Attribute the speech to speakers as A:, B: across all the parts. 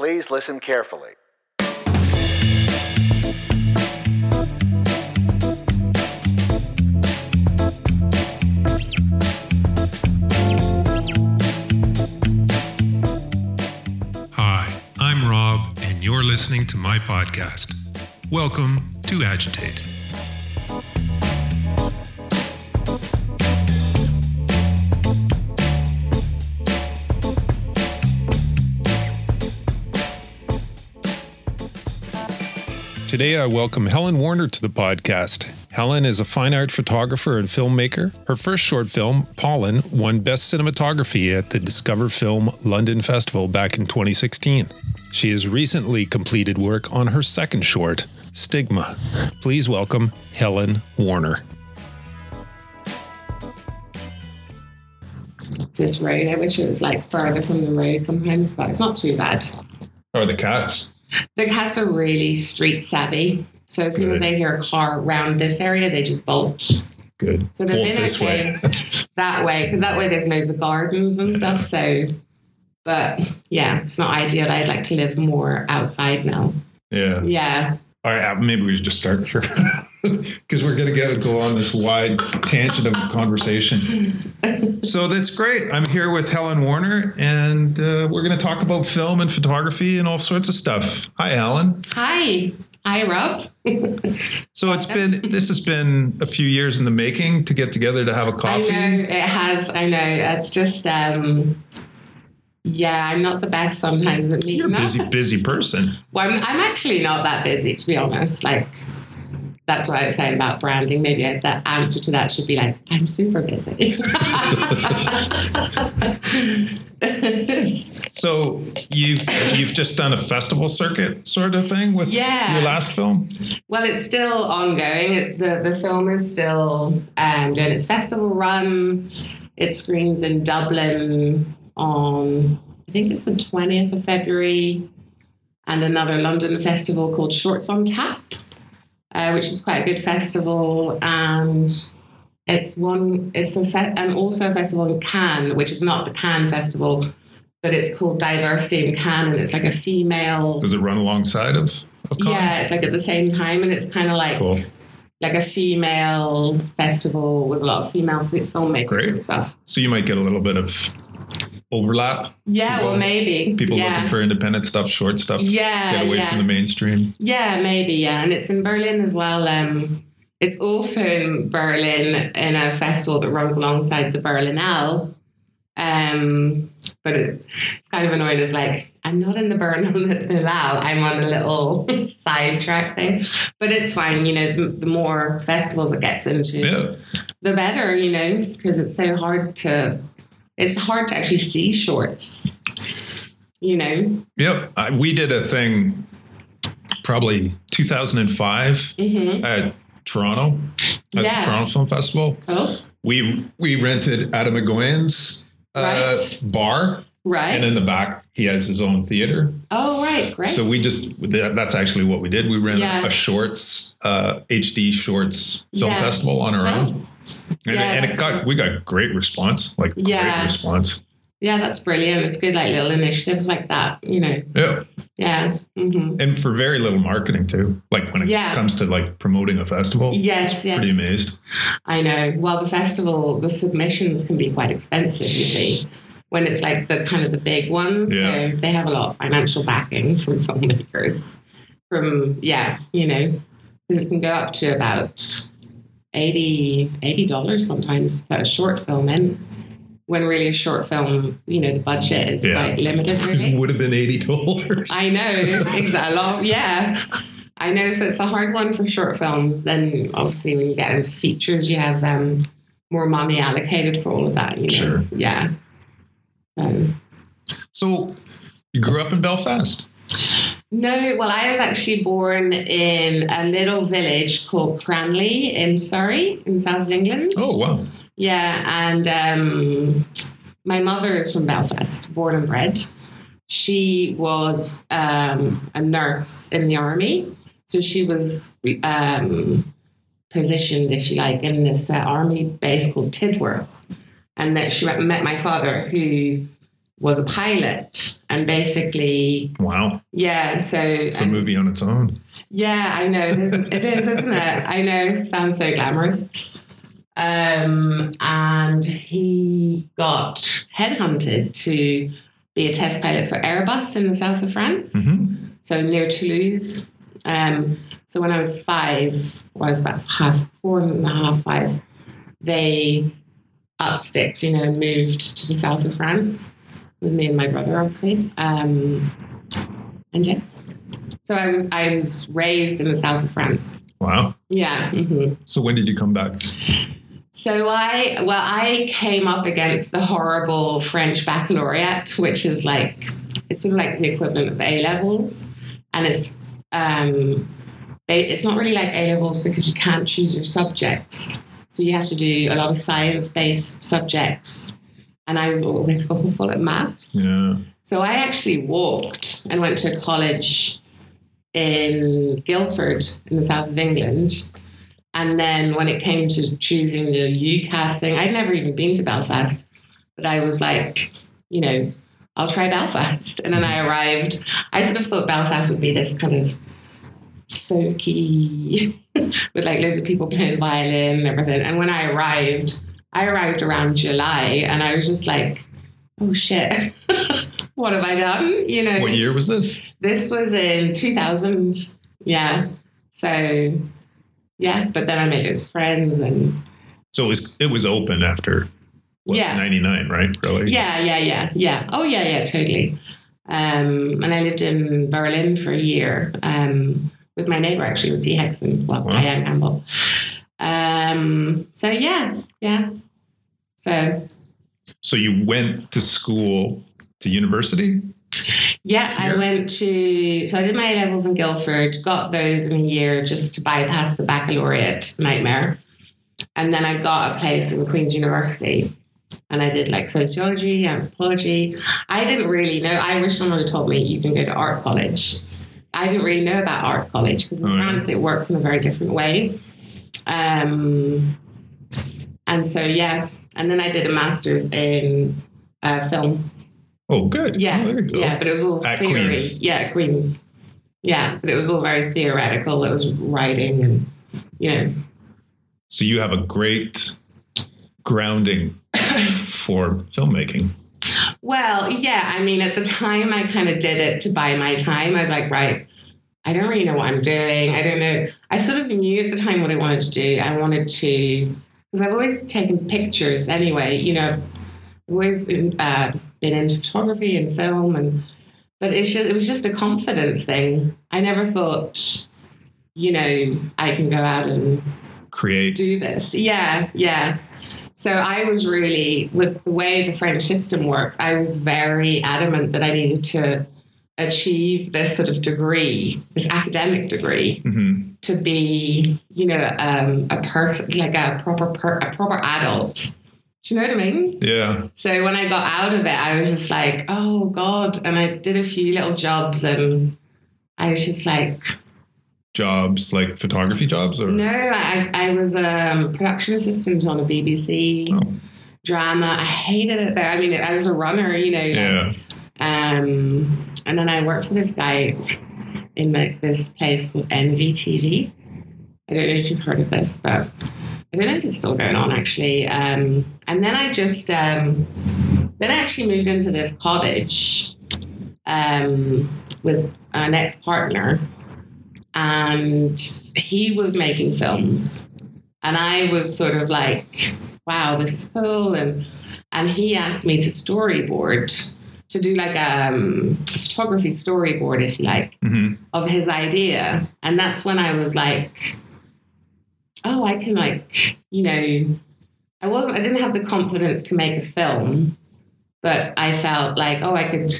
A: Please listen carefully.
B: Hi, I'm Rob, and you're listening to my podcast. Welcome to Agitate. Today, I welcome Helen Warner to the podcast. Helen is a fine art photographer and filmmaker. Her first short film, Pollen, won Best Cinematography at the Discover Film London Festival back in 2016. She has recently completed work on her second short, Stigma. Please welcome Helen Warner.
C: this road. I wish it was like further from the road sometimes, but it's not too bad.
B: Or the cats?
C: The cats are really street savvy. So as soon as they hear a car around this area, they just bolt.
B: Good.
C: So
B: Bolt
C: been
B: this way.
C: that way because that way there's loads of gardens and stuff. So, but yeah, it's not ideal. I'd like to live more outside now.
B: Yeah.
C: Yeah.
B: All right, uh, maybe we should just start here. Because we're going to get go on this wide tangent of conversation. So that's great. I'm here with Helen Warner, and uh, we're going to talk about film and photography and all sorts of stuff. Hi, Helen.
C: Hi. Hi, Rob.
B: So it's been this has been a few years in the making to get together to have a coffee.
C: know it has. I know. It's just, um, yeah, I'm not the best sometimes at meeting
B: You're a busy, busy person.
C: Well, I'm, I'm actually not that busy, to be honest. Like, that's what I was saying about branding. Maybe the answer to that should be like, I'm super busy.
B: So you've you've just done a festival circuit sort of thing with
C: Yeah.
B: your last film.
C: well, it's still ongoing. It's the the film is still um, doing its festival run. It screens in Dublin on I think it's the 20th of February, and another London festival called Shorts on Tap, uh, which is quite a good festival. And it's one. It's a fe- and also a festival in Cannes, which is not the Cannes festival, but it's called Diversity in Cannes, and it's like a female.
B: Does it run alongside of? of?
C: Yeah, it's like at the same time, and it's kind of like
B: Cool.
C: like a female festival with a lot of female fi- filmmakers
B: Great.
C: and stuff.
B: So you might get a little bit of overlap.
C: Yeah,
B: People-
C: well, maybe
B: People
C: yeah.
B: looking for independent stuff, short stuff.
C: Yeah,
B: Get away
C: yeah.
B: from the mainstream.
C: Yeah, maybe, yeah. And it's in Berlin as well. Um, it's also in Berlin in a festival that runs alongside the Berlinale. Um, but it, it's kind of annoying. It's like, I'm not in the Berlinale, I'm on a little sidetrack thing. But it's fine, you know, the, the more festivals it gets into,
B: Yeah.
C: the better, you know, because it's so hard to, it's hard to actually see shorts, you know.
B: Yep. I, we did a thing probably 2005
C: hmm
B: at Toronto, at
C: Yeah.
B: the Toronto Film Festival.
C: Cool.
B: We we rented Adam McGowan's uh,
C: Right.
B: bar,
C: Right.
B: and in the back he has his own theater.
C: oh, right. Great.
B: So we just that, that's actually what we did. We ran
C: Yeah.
B: a shorts uh, HD shorts film
C: Yeah.
B: festival on our
C: Right.
B: own, and,
C: Yeah,
B: and it got
C: cool.
B: we got great response, like
C: Yeah.
B: great response.
C: Yeah, that's brilliant. It's good, like little initiatives like that, you know.
B: Yeah,
C: Yeah. hmm
B: and for very little marketing too. Like when it
C: Yeah.
B: comes to like promoting a festival,
C: Yes, yes.
B: pretty amazed.
C: I know. Well, the festival, the submissions can be quite expensive, you see, when it's like the kind of the big ones.
B: Yeah.
C: So they have a lot of financial backing from filmmakers. From, yeah, you know, because it can go up to about 80 $80 sometimes to put a short film in. When really a short film, you know, the budget is
B: Yeah.
C: quite limited, really.
B: Would have been eighty dollars.
C: I know, exactly. Lot- Yeah, I know. So it's a hard one for short films. Then obviously, when you get into features, you have um, more money allocated for all of that. You know?
B: Sure.
C: Yeah. Um,
B: So you grew up in Belfast.
C: No, well, I was actually born in a little village called Cranleigh in Surrey, in South England.
B: Oh wow.
C: Yeah, and um, my mother is from Belfast, born and bred. She was um, a nurse in the army, so she was um, positioned, if you like, in this uh, army base called Tidworth, and that she met my father, who was a pilot and basically,
D: Wow.
C: yeah. So
D: It's a movie on its own.
C: yeah, I know it is, it is, isn't it? I know, sounds so glamorous. Um, and he got headhunted to be a test pilot for Airbus in the south of France,
D: Mhm.
C: so near Toulouse. Um, so when I was five, or I was about half four and a half, five, they up sticks, you know, moved to the south of France with me and my brother, obviously. Um, and yeah, so I was I was raised in the south of France.
D: Wow.
C: Yeah. mhm.
D: So when did you come back?
C: So I well I came up against the horrible French baccalaureate, which is like it's sort of like the equivalent of A levels, and it's um, they, it's not really like A levels because you can't choose your subjects, so you have to do a lot of science based subjects, and I was always awful at maths.
D: Yeah.
C: So I actually walked and went to college in Guildford in the south of England. And then when it came to choosing the UCAS thing, I'd never even been to Belfast, but I was like, you know, I'll try Belfast. And then I arrived. I sort of thought Belfast would be this kind of folky, with like loads of people playing violin and everything. And when I arrived, I arrived around July and I was just like, oh shit, what have I done? You know,
D: What year was this?
C: this was in 2000. Yeah. So, yeah, but then I made his friends and
D: So it was it was open after what,
C: Yeah.
D: 99, right? Really?
C: yeah, yeah, yeah, yeah. Oh, yeah, yeah, totally. Um, and I lived in Berlin for a year um, with my neighbor, actually, with Dee Hexon, well,
D: Wow.
C: Diane Campbell. Um, so, yeah, yeah. So,
D: So you went to school to university?
C: Yeah, I went to so I did my A levels in Guildford, got those in a year just to bypass the baccalaureate nightmare. And then I got a place in Queen's University and I did like sociology, anthropology. I didn't really know. I wish someone had told me you can go to art college. I didn't really know about art college because in
D: Oh, yeah.
C: France it works in a very different way. Um, and so, yeah. And then I did a master's in uh, film.
D: Oh, good.
C: Yeah,
D: Oh, there you go.
C: yeah, but it was all
D: At
C: theory.
D: Queen's.
C: Yeah, Queens. Yeah, but it was all very theoretical. It was writing and you know.
D: So you have a great grounding for filmmaking.
C: Well, yeah, I mean, at the time, I kind of did it to buy my time. I was like, right, I don't really know what I'm doing. I don't know. I sort of knew at the time what I wanted to do. I wanted to, because I've always taken pictures anyway. You know, I've always uh, been into photography and film, and but it's just it was just a confidence thing. I never thought, you know, I can go out and
D: Create.
C: do this. Yeah, yeah. So I was really, with the way the French system works, I was very adamant that I needed to achieve this sort of degree, this academic degree,
D: hmm
C: to be, you know, um, a person, like a proper, per, a proper adult. Do you know what I mean?
D: Yeah.
C: So when I got out of it, I was just like, oh God. And I did a few little jobs and I was just like,
D: Jobs like photography jobs or
C: no, I, I was a um, production assistant on a BBC
D: Oh,
C: drama. I hated it there. I mean, I was a runner, you know.
D: yeah.
C: Um, and then I worked for this guy in like this place called NVTV. I don't know if you've heard of this, but I don't know if it's still going on actually. Um, and then I just um, then I actually moved into this cottage um, with an ex partner, and he was making films, and I was sort of like, "Wow, this is cool," and and he asked me to storyboard to do like um, a photography storyboard, if you like
D: hmm
C: of his idea. And that's when I was like, oh, I can like, you know, I wasn't, I didn't have the confidence to make a film, but I felt like, oh, I could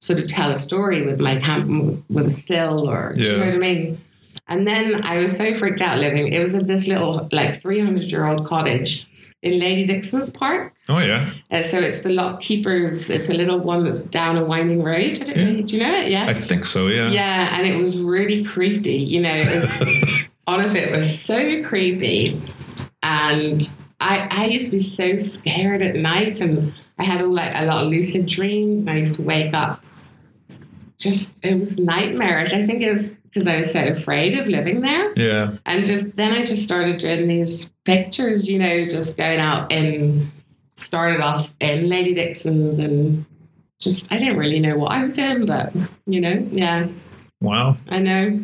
C: sort of tell a story with my cam with a still or, do you know what I mean? And then I was so freaked out living. It was at this little like 300 year old cottage in Lady Dixon's Park.
D: Oh yeah.
C: Uh, so it's the Lock Keepers. It's a little one that's down a winding road.
D: Yeah.
C: Do you know it? Yeah.
D: I think so. Yeah.
C: Yeah, and it was really creepy. You know, it was honestly, it was so creepy, and I I used to be so scared at night, and I had all like a lot of lucid dreams, and I used to wake up just it was nightmarish. I think it was because I was so afraid of living there.
D: Yeah.
C: And just then I just started doing these pictures, you know, just going out and started off in Lady Dixon's and just I didn't really know what I was doing, but you know, yeah,
D: Wow.
C: I know.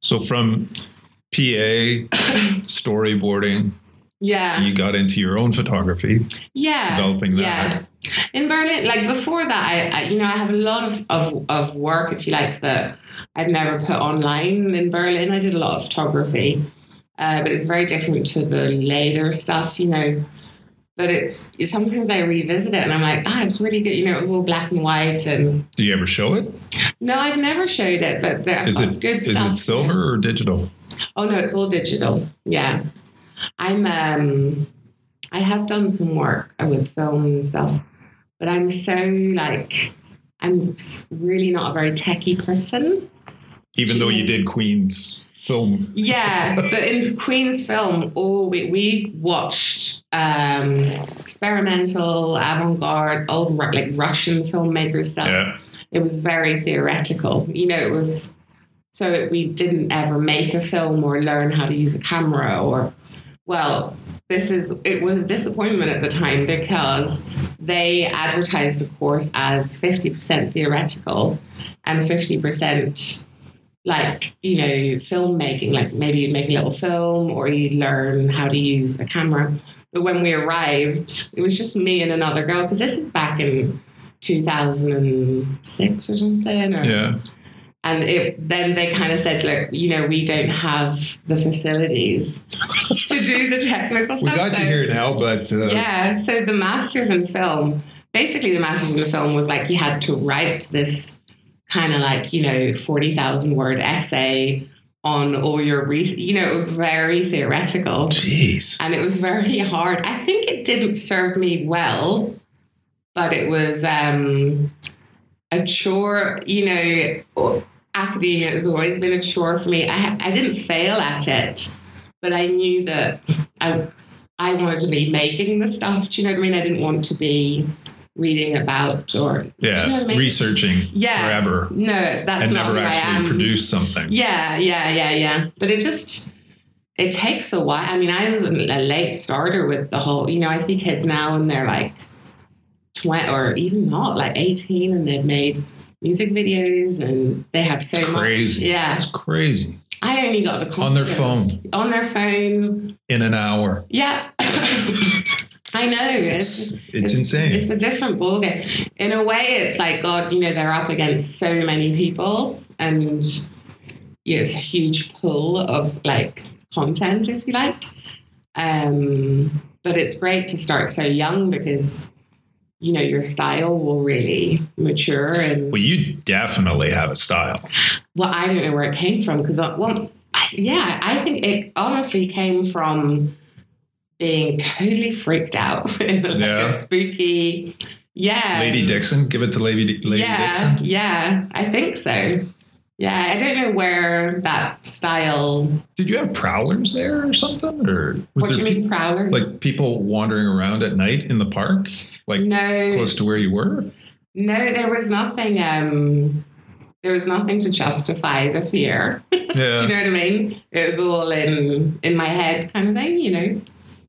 D: So from PA storyboarding,
C: Yeah.
D: you got into your own photography,
C: yeah.
D: developing that.
C: Yeah. In Berlin, like before that, I, I you know, I have a lot of, of, of work, if you like, that I've never put online in Berlin. I did a lot of photography, uh, but it's very different to the later stuff, you know. But it's sometimes I revisit it and I'm like, ah, it's really good. You know, it was all black and white, and
D: Do you ever show it?
C: no, I've never showed it, but there
D: Is it
C: good
D: is
C: stuff.
D: it silver or digital?
C: Oh no, it's all digital. Yeah, I'm. um I have done some work with film and stuff, but I'm so like I'm really not a very techie person.
D: Even though you did Queen's film.
C: Yeah, but in Queen's film, oh, we, we watched um, experimental, avant-garde, old like Russian filmmaker stuff.
D: Yeah.
C: it was very theoretical. You know, it was so we didn't ever make a film or learn how to use a camera or well, this is it was a disappointment at the time because they advertised the course as 50% theoretical and 50% like, you know, filmmaking, like maybe you'd make a little film or you'd learn how to use a camera. But when we arrived, it was just me and another girl because this is back in 2006 or something. Or,
D: Yeah.
C: And it, then they kind of said, look, you know, we don't have the facilities to do the technical stuff.
D: We got
C: so-
D: you here now, but uh,
C: yeah. So the masters in film, basically, the masters in film was like you had to write this kind of like you know forty thousand word essay on all your re- you know it was very theoretical
D: jeez.
C: and it was very hard. I think it didn't serve me well, but it was um, a chore. You know, academia has always been a chore for me. I, I didn't fail at it, but I knew that I I wanted to be making the stuff. Do you know what I mean? I didn't want to be reading about or
D: Yeah.
C: you know I mean?
D: Researching
C: Yeah.
D: forever
C: No, that's
D: and
C: not
D: never
C: who I am.
D: actually produce something.
C: Yeah, yeah, yeah, yeah. But it just it takes a while. I mean, I was a late starter with the whole. You know, I see kids now and they're like twenty or even not like eighteen, and they've made music videos and they have so
D: It's
C: much. Yeah,
D: It's crazy.
C: I only got the
D: On their phone.
C: On their phone.
D: In an hour.
C: Yeah. I know. It's,
D: It's it's insane.
C: it's a different ballgame. In a way, it's like God. You know, they're up against so many people, and yeah, it's a huge pool of like content, if you like. Um, but it's great to start so young because you know your style will really mature. And
D: well, you definitely have a style.
C: well, I don't know where it came from because well, I, yeah, I think it honestly came from being totally freaked out, like
D: Yeah.
C: a spooky. Yeah,
D: Lady Dixon, give it to Lady Lady
C: yeah,
D: Dixon.
C: yeah, I think so. Yeah, I don't know where that style.
D: Did you have prowlers there or something, or
C: What do you mean, prowlers?
D: like people wandering around at night in the park, like
C: no,
D: close to where you were?
C: no, there was nothing. Um, there was nothing to justify the fear. Do you know what I mean? It was all in in my head, kind of thing. You know,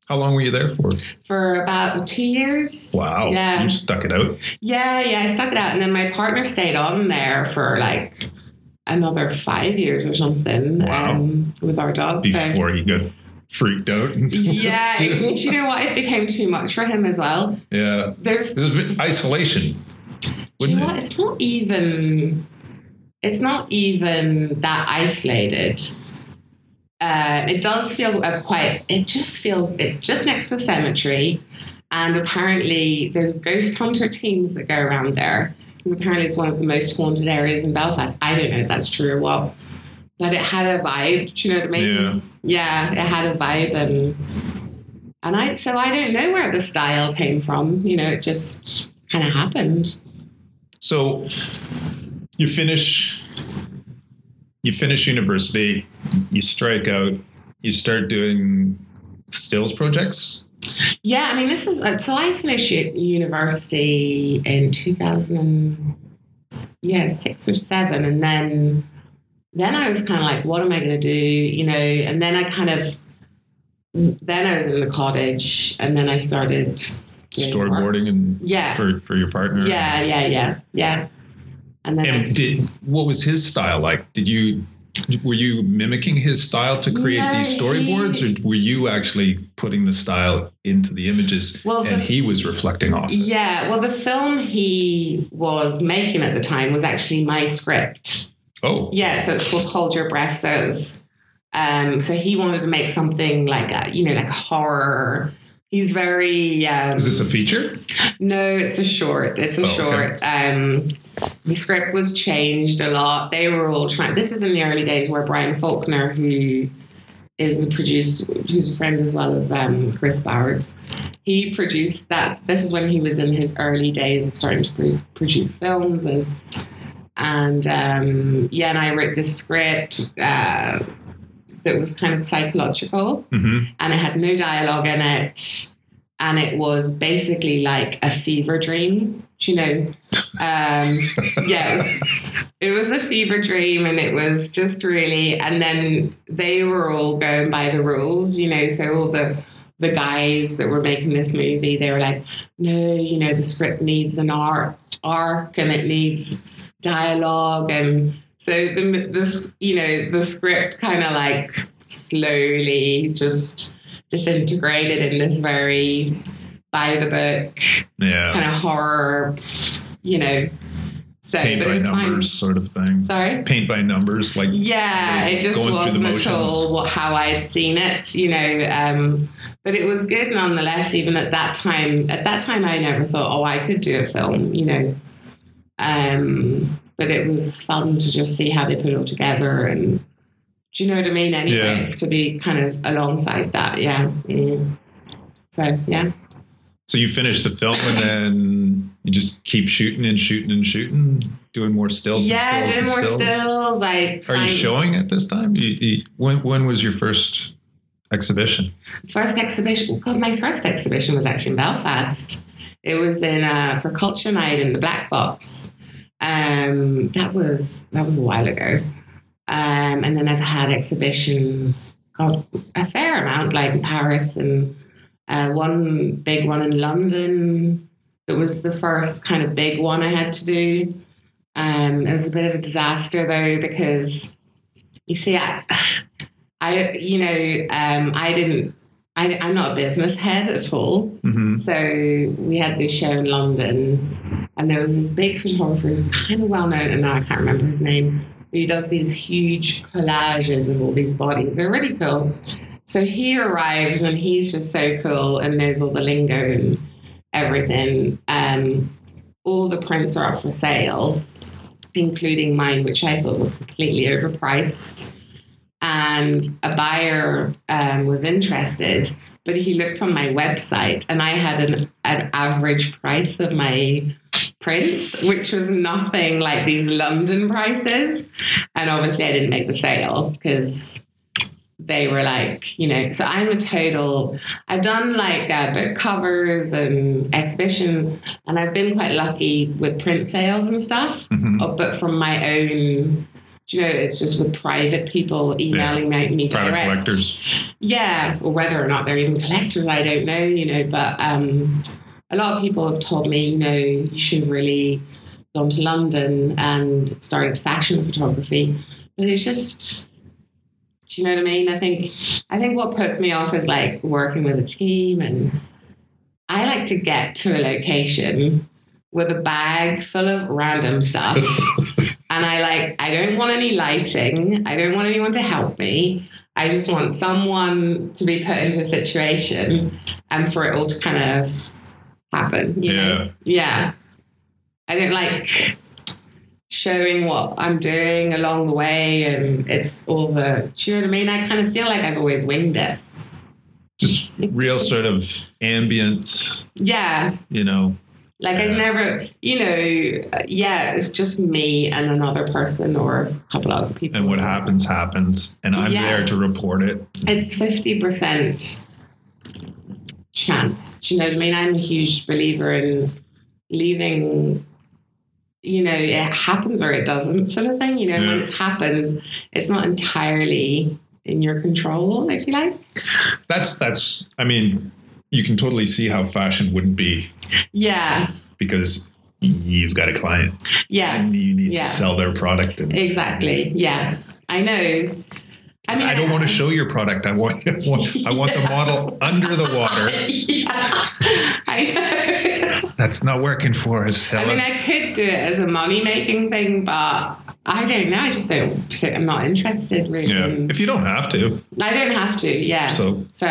D: How long were you there for?
C: for about two years.
D: Wow.
C: Yeah.
D: You stuck it out.
C: Yeah, yeah, I stuck it out, and then my partner stayed on there for like another five years or something.
D: Wow.
C: Um, with our dog. So
D: before he got freaked out.
C: yeah, do you know what? It became too much for him as well.
D: yeah.
C: There's,
D: This is a bit isolation.
C: do you know what?
D: it?
C: It's not even. It's not even that isolated. Uh, it does feel uh, quite. It just feels. It's just next to a cemetery, and apparently there's ghost hunter teams that go around there because apparently it's one of the most haunted areas in Belfast. I don't know if that's true or what, but it had a vibe. Do you know what I mean?
D: Yeah.
C: yeah, it had a vibe and and I so I don't know where the style came from. You know, it just kind of happened.
D: So you finish you finish university, you strike out, you start doing stills projects.
C: Yeah, I mean, this is uh, so I finished university in 2000. yeah six or seven, and then then I was kind of like, what am I going to do? You know, and then I kind of then I was in the cottage, and then I started doing work.
D: Storyboarding and
C: Yeah.
D: for for your partner.
C: Yeah, yeah, yeah, yeah. And then
D: And did what was his style like? Did you were you mimicking his style to create
C: No,
D: these storyboards,
C: he-
D: or were you actually putting the style into the images
C: Well,
D: and
C: the-
D: he was reflecting off it?
C: yeah, well, the film he was making at the time was actually my script.
D: Oh,
C: Yeah, so it's called Hold Your Breath. So it's um, so he wanted to make something like a, you know, like a horror. He's very. Um,
D: is this a feature?
C: No, it's a short. It's a
D: Oh, okay.
C: short. Um, the script was changed a lot. They were all trying. This is in the early days where Brian Faulkner, who is the producer, who's a friend as well of um, Chris Bowers, he produced that. This is when he was in his early days of starting to pro- produce films and and um, yeah, and I wrote this script. Uh, that was kind of psychological
D: hmm
C: and it had no dialogue in it and it was basically like a fever dream you know um yes. It was a fever dream and it was just really and then they were all going by the rules you know so all the the guys that were making this movie they were like no you know the script needs an arc arc and it needs dialogue and so the this you know the script kind of like slowly just disintegrated in this very by the book
D: Yeah,
C: kind of horror you know so
D: paint by numbers
C: fine.
D: sort of thing.
C: sorry?
D: Paint by numbers, like
C: yeah it just
D: Going through the
C: wasn't at all what, how i had seen it you know um, but it was good nonetheless even at that time at that time i never thought oh i could do a film you know. Um, but it was fun to just see how they put it all together and do you know what i mean? Anyway
D: Yeah.
C: to be kind of alongside that yeah. Mm. so yeah.
D: So you finished the film and then you just keep shooting and shooting and shooting, doing more stills.
C: yeah
D: and stills
C: doing more
D: stills.
C: stills i
D: Are you showing at this time? You, you, when when was your first exhibition?
C: First exhibition. God, my first exhibition was actually in Belfast. It was in uh, for Culture Night in the Black Box. Um, that was that was a while ago. Um, and then I've had exhibitions, God, a fair amount, like in Paris and uh, one big one in London. It was the first kind of big one I had to do. Um, it was a bit of a disaster though because you see, I, I you know, um, I didn't. I, I'm not a business head at all.
D: hmm
C: So we had this show in London, and there was this big photographer who's kind of well known, and now I can't remember his name. But he does these huge collages of all these bodies. They're really cool. So he arrives, and he's just so cool and knows all the lingo and everything. Um, all the prints are up for sale, including mine, which I thought were completely overpriced. And a buyer um, was interested, but he looked on my website and I had an, an average price of my prints, which was nothing like these London prices. And obviously, I didn't make the sale because they were like, you know, so I'm a total, I've done like uh, book covers and exhibition, and I've been quite lucky with print sales and stuff.
D: hmm
C: Oh, but from my own, you know, it's just with private people emailing me, me
D: Private
C: direct.
D: collectors.
C: Yeah, or whether or not they're even collectors, I don't know, you know, but um, a lot of people have told me, you know, you should really go to London and start fashion photography. But it's just, do you know what I mean? I think, I think what puts me off is like working with a team and I like to get to a location with a bag full of random stuff. and I like, I don't want any lighting. I don't want anyone to help me. I just want someone to be put into a situation and for it all to kind of happen. You know? Yeah. I don't like showing what I'm doing along the way and it's all the do you know what I mean? I kind of feel like I've always winged it.
D: Just real sort of ambient,
C: Yeah.
D: you know.
C: Like I never, you know, yeah, it's just me and another person or a couple of other people.
D: And what happens, happens. And I'm
C: Yeah.
D: there to report it.
C: It's 50% chance. Do you know what I mean? I'm a huge believer in leaving you know, it happens or it doesn't, sort of thing. You know,
D: Yeah.
C: when it happens, it's not entirely in your control, if you like.
B: That's that's. I mean, you can totally see how fashion wouldn't be
C: Yeah,
B: because you've got a client
C: yeah,
B: and you need
C: Yeah.
B: to sell their product. And
C: exactly. Yeah, I know. I mean,
B: I don't want to show your product. I want I want, I want the model under the water.
C: yeah, I know.
B: That's not working for us,
C: I mean, I could do it as a money making thing, but I don't know. I just don't. I'm not interested really.
B: yeah, if you don't have to.
C: I don't have to. Yeah.
B: So
C: So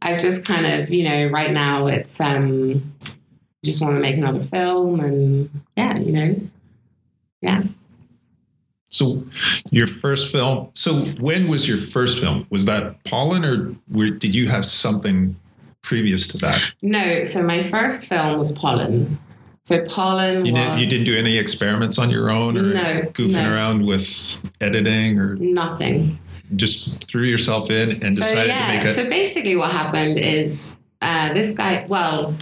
C: I've just kind of, you know, right now it's um just want to make another film and yeah, you know. Yeah.
B: So your first film. So when was your first film? Was that Pollen, or were, did you have something previous to that?
C: No, so my first film was Pollen. So Pollen
B: You,
C: was
B: did, you didn't do any experiments on your own, or
C: No,
B: goofing
C: no.
B: around with editing, or
C: nothing.
B: just threw yourself in and
C: So
B: decided
C: yeah,
B: to make it.
C: so basically what happened is uh, this guy, well,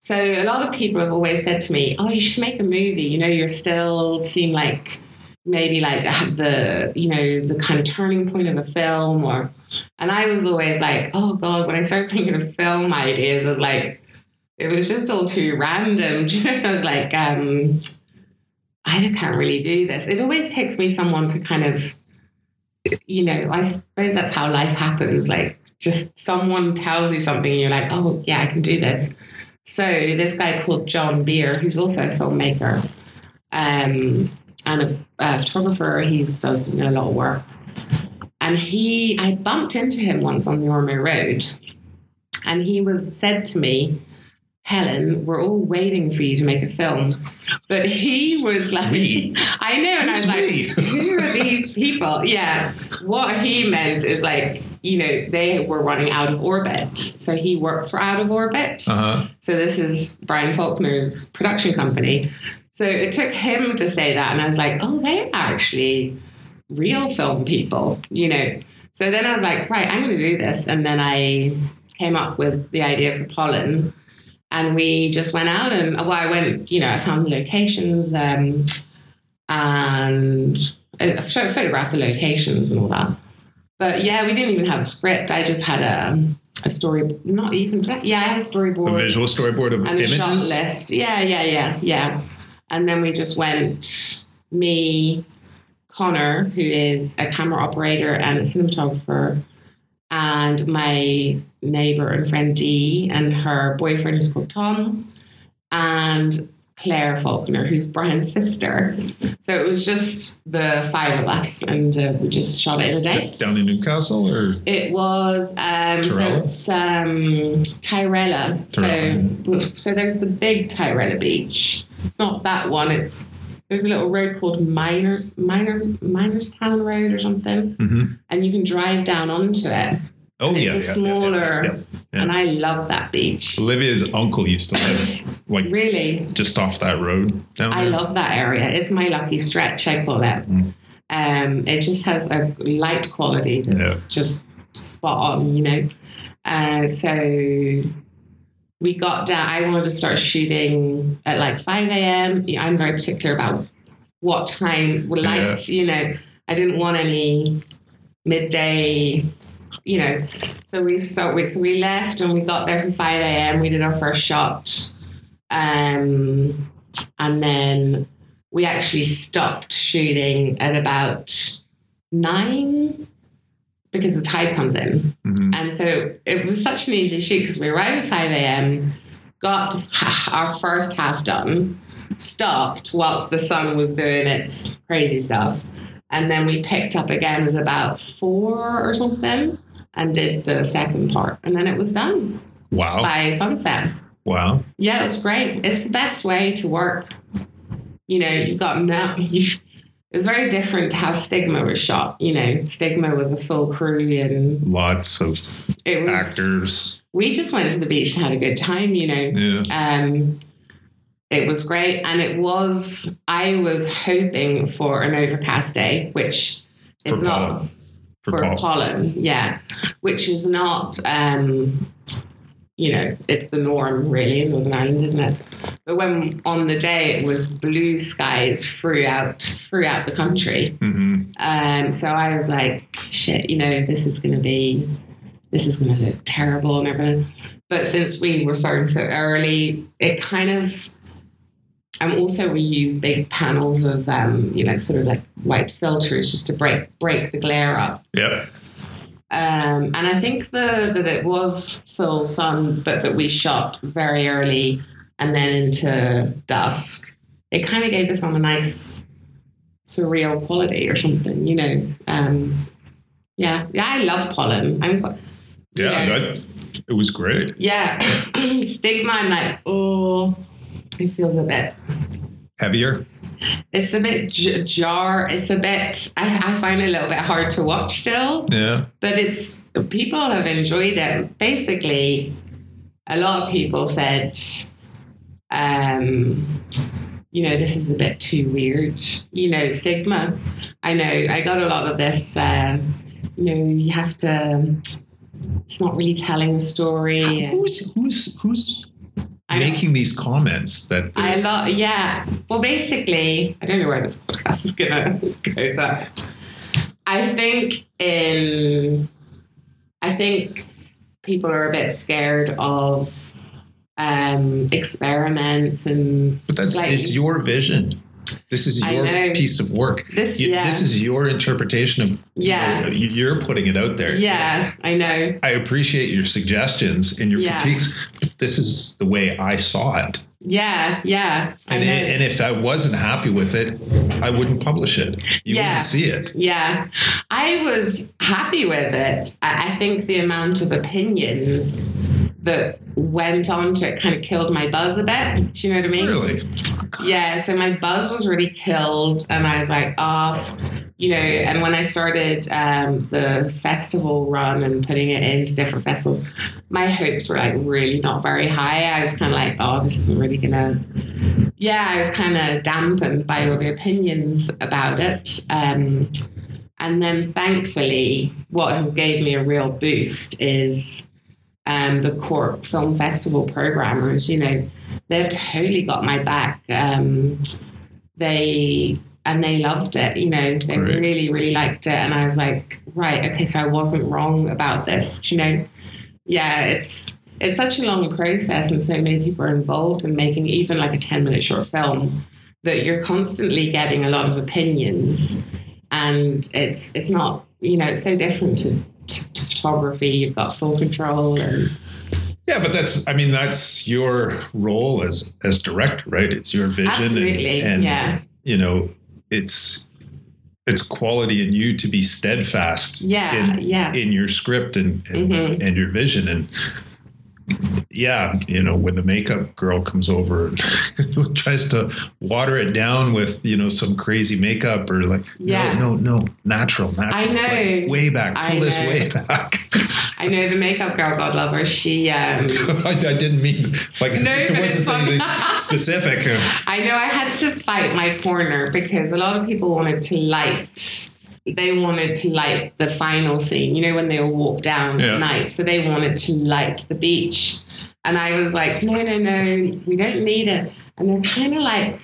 C: so a lot of people have always said to me, "Oh, you should make a movie." You know, you're still seem like maybe like the you know the kind of turning point of a film, or and I was always like, "Oh God!" When I started thinking of film ideas, I was like, it was just all too random. I was like, um, I can't really do this. It always takes me someone to kind of you know, I suppose that's how life happens. Like, just someone tells you something, and you're like, oh, yeah, I can do this. So, this guy called John Beer, who's also a filmmaker um, and a, a photographer, he's does you know, a lot of work. And he, I bumped into him once on the Ormeau Road, and he was said to me, Helen, we're all waiting for you to make a film. But he was like,
B: We?
C: I know. And I was
B: Who's
C: like, who are these people? Yeah. What he meant is like, you know, they were running out of orbit. So he works for Out of Orbit.
B: Uh huh.
C: So this is Brian Faulkner's production company. So it took him to say that. And I was like, oh, they're actually real film people, you know. So then I was like, right, I'm going to do this. And then I came up with the idea for Pollen. And we just went out and, well, I went, you know, I found the locations um, and I showed- photographed the locations and all that. But yeah, we didn't even have a script. I just had a, a story, not even, yeah, I had a storyboard.
B: A visual storyboard of
C: and a shot list. Yeah, yeah, yeah, yeah. And then we just went, me, Connor, who is a camera operator and a cinematographer, and my neighbor and friend Dee, and her boyfriend is called Tom, and Claire Faulkner, who's Brian's sister. So it was just the five of us, and uh, we just shot it in a day.
B: Down in Newcastle, or
C: It was um, so it's um, Tyrella.
B: Tyrella.
C: So so there's the big Tyrella beach. It's not that one. It's there's a little road called Miners Miner Town Road or something,
B: Mhm.
C: and you can drive down onto it.
B: oh yeah.
C: It's
B: yeah,
C: a
B: yeah, yeah,
C: smaller-
B: yeah, yeah.
C: And I love that beach.
B: Olivia's uncle used to live like
C: Really,
B: just off that road down
C: I
B: there.
C: love that area. It's my lucky stretch. I call it.
B: Mm.
C: Um, it just has a light quality that's just spot on, you know. Uh, so we got down. I wanted to start shooting at like five a.m. I'm very particular about what time we light. You know, I didn't want any midday. You know, so we start with so we left and we got there for five a.m. We did our first shot, um, and then we actually stopped shooting at about nine because the tide comes in.
B: Mhm.
C: And so it was such an easy shoot because we arrived at 5 a.m., got our first half done, stopped whilst the sun was doing its crazy stuff. And then we picked up again at about four or something and did the second part. And then it was done
B: Wow,
C: by sunset.
B: wow.
C: Yeah, it was great. It's the best way to work. You know, you've got no. You, was very different to how Stigma was shot. You know, Stigma was a full crew and
B: Lots of
C: it was
B: actors.
C: We just went to the beach and had a good time. You know,
B: Yeah.
C: um, it was great, and it was. I was hoping for an overcast day, which is
B: For
C: not
B: pollen. For,
C: for
B: Paul.
C: pollen, yeah, which is not, um, you know, it's the norm really in Northern Ireland, isn't it? But when on the day it was blue skies throughout throughout the country.
B: hmm
C: Um, so I was like, shit, you know, this is going to be, this is going to look terrible and everything. But since we were starting so early, it kind of, and also we used big panels of, um, you know, sort of like white filters just to break break the glare up.
B: Yep.
C: Um, and I think the, that it was full sun, but that we shot very early and then into dusk. It kind of gave the film a nice surreal quality or something, you know. Um, yeah, yeah, I love pollen. I'm, quite-
B: Yeah,
C: Yeah.
B: That, it was great.
C: yeah, stigma. I'm like, oh, it feels a bit.
B: Heavier.
C: It's a bit j- jar. It's a bit. I, I find it a little bit hard to watch still.
B: Yeah.
C: but it's people have enjoyed it. Basically, a lot of people said, um, you know, this is a bit too weird. You know, stigma. I know. I got a lot of this. Uh, you know, you have to. It's not really telling a story.
B: Who's who's who's
C: I know.
B: making these comments that
C: I lot, yeah. Well, basically, I don't know where this podcast is gonna go, but I think in, I think people are a bit scared of um, experiments and.
B: but that's
C: slightly-
B: it's your vision. This is your piece of work.
C: This,
B: You-
C: yeah,
B: This is your interpretation of
C: Yeah.
B: you- You're putting it out there.
C: yeah. I know.
B: I appreciate your suggestions and your
C: Yeah.
B: critiques. But this is the way I saw it.
C: Yeah, yeah.
B: And, it, and if I wasn't happy with it, I wouldn't publish it. You
C: Yeah.
B: wouldn't see it.
C: Yeah, I was happy with it. I I think the amount of opinions that went on to it kind of killed my buzz a bit. Do you know what I mean?
B: Really?
C: Yeah, so my buzz was really killed, and I was like, oh, you know. And when I started um, the festival run and putting it into different festivals, my hopes were like really not very high. I was kind of like, oh, this isn't really gonna. Yeah, I was kind of dampened by all the opinions about it. Um, and then thankfully, what has gave me a real boost is um, the Cork Film Festival programmers. You know, they've totally got my back. Um, they and they loved it. You know, they
B: Great.
C: really, really liked it. And I was like, right, okay, so I wasn't wrong about this. You know, yeah, it's it's such a long process, and so many people are involved in making even like a ten minute short film that you're constantly getting a lot of opinions, and it's it's not you know it's so different to, to, to photography. You've got full control and.
B: Yeah, but that's I mean that's your role as as director, right? It's your vision and-
C: Absolutely,
B: and,
C: yeah.
B: you know, it's it's quality in you to be steadfast
C: Yeah,
B: in,
C: yeah.
B: in your script and and,
C: Mhm.
B: and your vision and yeah, you know, when the makeup girl comes over and tries to water it down with, you know, some crazy makeup or like,
C: Yeah.
B: no, no, no, natural, natural.
C: I know.
B: Like, way back.
C: I
B: Pull this
C: know.
B: way back.
C: I know the makeup girl, God love her. She, um,
B: I, I didn't mean like
C: No,
B: it wasn't anything specific.
C: I know I had to fight my corner because a lot of people wanted to light. They wanted to light the final scene. You know when they all walk down
B: Yeah.
C: at night, so they wanted to light the beach, and I was like, no, no, no, we don't need it. And they're kind of like,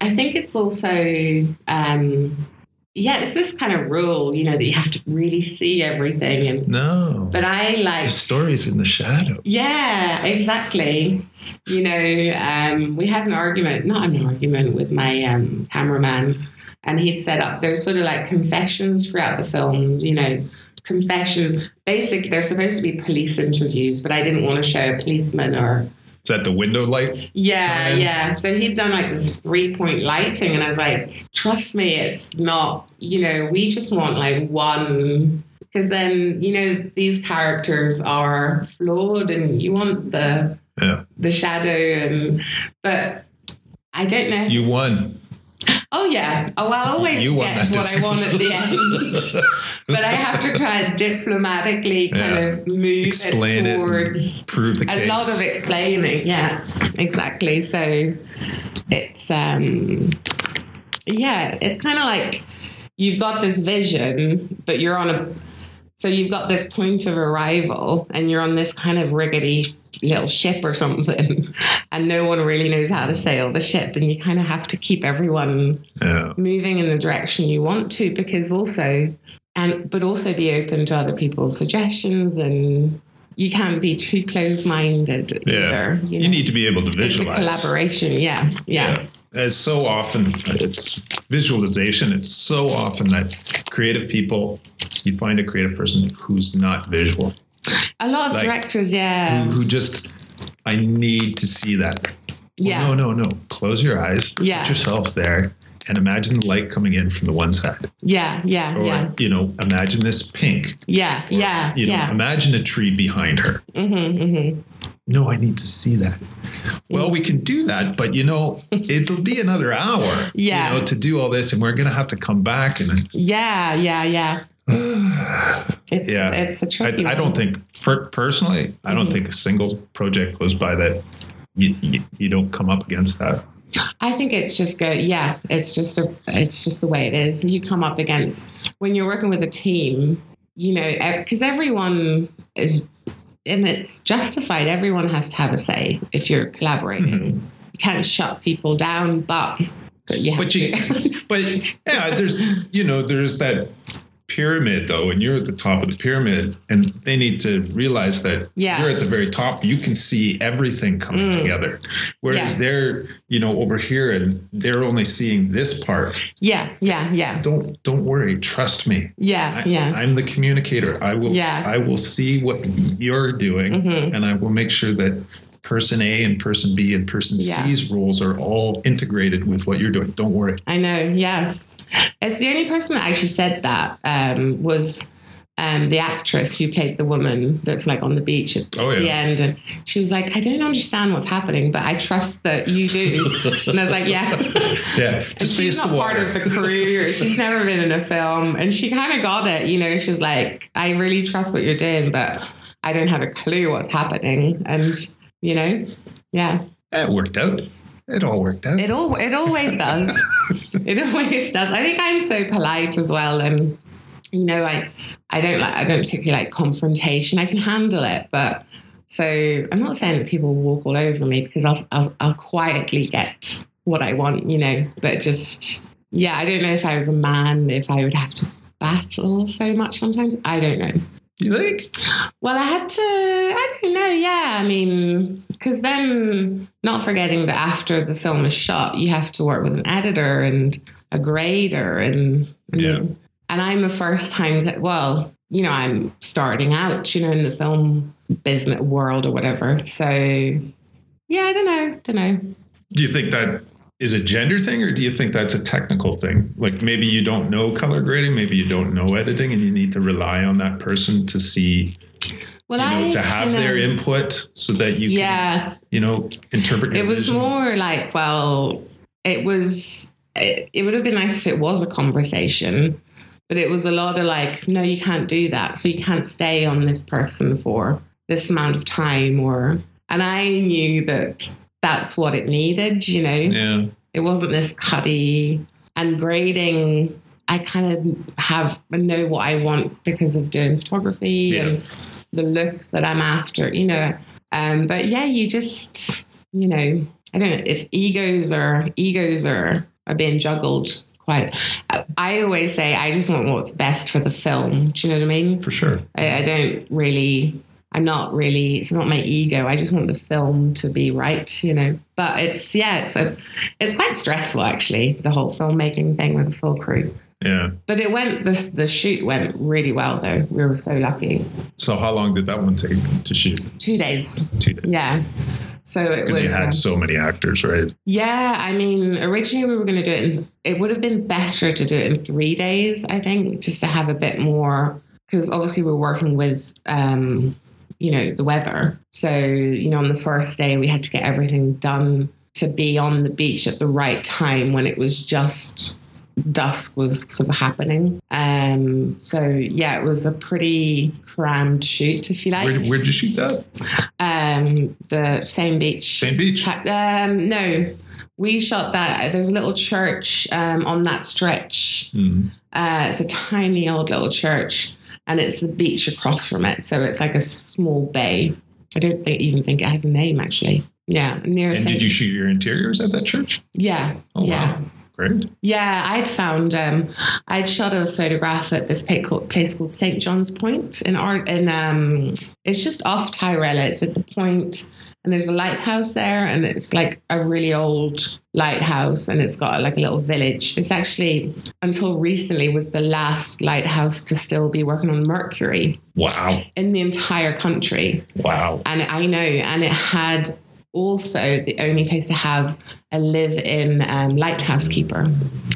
C: I think it's also. Um, yeah, it's this kind of rule, you know, that you have to really see everything. And
B: No.
C: but I like
B: the story's in the shadow.
C: Yeah, exactly. You know, um, we had an argument, not an argument with my um, cameraman, and he'd set up, there's sort of like confessions throughout the film, you know, confessions. Basically, they're supposed to be police interviews, but I didn't want to show a policeman or.
B: Is that the window light?
C: Yeah, yeah. So he'd done like this three point lighting, and I was like, trust me, it's not, you know, we just want like one. Because then, you know, these characters are flawed and you want the
B: Yeah.
C: the shadow and but I don't know.
B: You won.
C: Oh yeah. Oh, I'll always
B: You
C: get what I want at the end. but I have to try and diplomatically kind
B: Yeah.
C: of move
B: Explain
C: it
B: it.
C: towards
B: Prove the
C: a
B: case.
C: lot of explaining. Yeah, exactly. So it's um yeah, it's kind of like you've got this vision, but you're on a So you've got this point of arrival, and you're on this kind of rickety little ship or something, and no one really knows how to sail the ship, and you kind of have to keep everyone
B: Yeah.
C: moving in the direction you want to, because also, and but also be open to other people's suggestions, and you can't be too close-minded
B: Yeah.
C: either.
B: You
C: know?
B: need to be able to
C: it's a
B: visualize.
C: collaboration. Yeah, yeah,
B: As so often, it's visualization. It's so often that creative people, you find a creative person who's not visual,
C: A lot of
B: Like,
C: directors, yeah,
B: who, who just, I need to see that. Well,
C: yeah,
B: No, no, no. Close your eyes.
C: Yeah.
B: Put yourself there and imagine the light coming in from the one side.
C: yeah, yeah,
B: Or,
C: yeah,
B: you know, imagine this pink.
C: yeah, yeah,
B: You know,
C: yeah.
B: imagine a tree behind her.
C: hmm hmm
B: No, I need to see that. Well, we can do that, but you know, it'll be another hour.
C: Yeah.
B: You know, to do all this, and we're gonna have to come back and
C: Yeah, yeah, yeah. It's
B: Yeah.
C: it's a
B: I,
C: tricky.
B: I
C: one.
B: don't think per, personally, I don't
C: Mhm.
B: think a single project goes by that you, you, you don't come up against that.
C: I think it's just good. Yeah, it's just a. It's just the way it is. You come up against when you're working with a team. You know, because everyone is, and it's justified. Everyone has to have a say if you're collaborating.
B: Mhm.
C: You can't shut people down, but but you have
B: But you,
C: to.
B: but yeah, there's you know there's that pyramid though, and you're at the top of the pyramid, and they need to realize that
C: Yeah.
B: you're at the very top. You can see everything coming
C: Mm.
B: together, whereas
C: Yeah.
B: they're you know over here and they're only seeing this part.
C: yeah, yeah, yeah,
B: Don't don't worry, trust me.
C: yeah,
B: I,
C: yeah.
B: I'm the communicator. I will
C: Yeah.
B: I will see what you're doing,
C: Mhm.
B: and I will make sure that person A and person B and person
C: Yeah.
B: C's roles are all integrated with what you're doing. Don't worry.
C: I know, yeah. It's the only person that actually said that um, was um, the actress who played the woman that's like on the beach at
B: Oh,
C: the end. And she was like, I don't understand what's happening, but I trust that you do. and I was like, yeah.
B: Yeah,
C: And
B: just
C: she's not part of the crew or she's never been in a film. And she kind of got it, you know, she's like, I really trust what you're doing, but I don't have a clue what's happening. And, you know, yeah.
B: It worked out. It all worked out.
C: It all it always does. it always does. I think I'm so polite as well, and you know, I I don't like I don't particularly like confrontation. I can handle it, but so I'm not saying that people walk all over me because I'll I'll, I'll quietly get what I want, you know. But just yeah, I don't know if I was a man if I would have to battle so much sometimes. I don't know.
B: You think?
C: Well, I had to, I don't know, yeah. I mean, because then, not forgetting that after the film is shot, you have to work with an editor and a grader. And,
B: Yeah.
C: and I'm a first time, that, well, you know, I'm starting out, you know, in the film business world or whatever. So, yeah, I don't know, don't know.
B: Do you think that is a gender thing, or do you think that's a technical thing? Like maybe you don't know color grading, maybe you don't know editing, and you need to rely on that person to see,
C: Well,
B: you know,
C: I,
B: to have
C: you
B: their input so that you can,
C: Yeah,
B: you know, interpret.
C: it was
B: vision.
C: more like, well, it was, it, it would have been nice if it was a conversation, but it was a lot of like, no, you can't do that. So you can't stay on this person for this amount of time or, and I knew that that's what it needed, you know?
B: Yeah.
C: It wasn't this cutty and grading. I kind of have know what I want because of doing photography
B: Yeah.
C: and the look that I'm after, you know. Um, but yeah, you just, you know, I don't know. It's egos are egos are are being juggled quite. I- I always say I just want what's best for the film. Do you know what I mean?
B: For sure.
C: I, I don't really. I'm not really. It's not my ego. I just want the film to be right, you know. But it's yeah, it's a, it's quite stressful actually. The whole filmmaking thing with a full crew.
B: Yeah.
C: But it went. The the shoot went really well though. We were so lucky.
B: So how long did that one take to shoot?
C: Two days.
B: Two days.
C: Yeah. So it
B: Because you
C: was.
B: had
C: um,
B: so many actors, right?
C: Yeah, I mean, originally we were going to do it. In, it would have been better to do it in three days, I think, just to have a bit more. Because obviously we're working with, um, you know, the weather. So you know, on the first day we had to get everything done to be on the beach at the right time when it was just dusk was sort of happening. Um, so yeah, it was a pretty crammed shoot, if you like.
B: Where, where'd you shoot that?
C: Um, the same beach.
B: Same beach.
C: Um, no, we shot that. There's a little church um, on that stretch.
B: Hmm.
C: Uh, it's a tiny old little church. And it's the beach across from it. So it's like a small bay. I don't think even think it has a name actually. Yeah, near.
B: And did you shoot your interiors at that church?
C: Yeah.
B: Oh,
C: yeah.
B: wow. Great.
C: Yeah, I'd found um, I'd shot a photograph at this place called, place called St John's Point in art, and um, it's just off Tyrella. It's at the point, and there's a lighthouse there, and it's like a really old lighthouse, and it's got like a little village. It's actually until recently was the last lighthouse to still be working on Mercury
B: Wow.
C: in the entire country.
B: Wow.
C: And I know, and it had also the only place to have a live-in um, lighthouse keeper.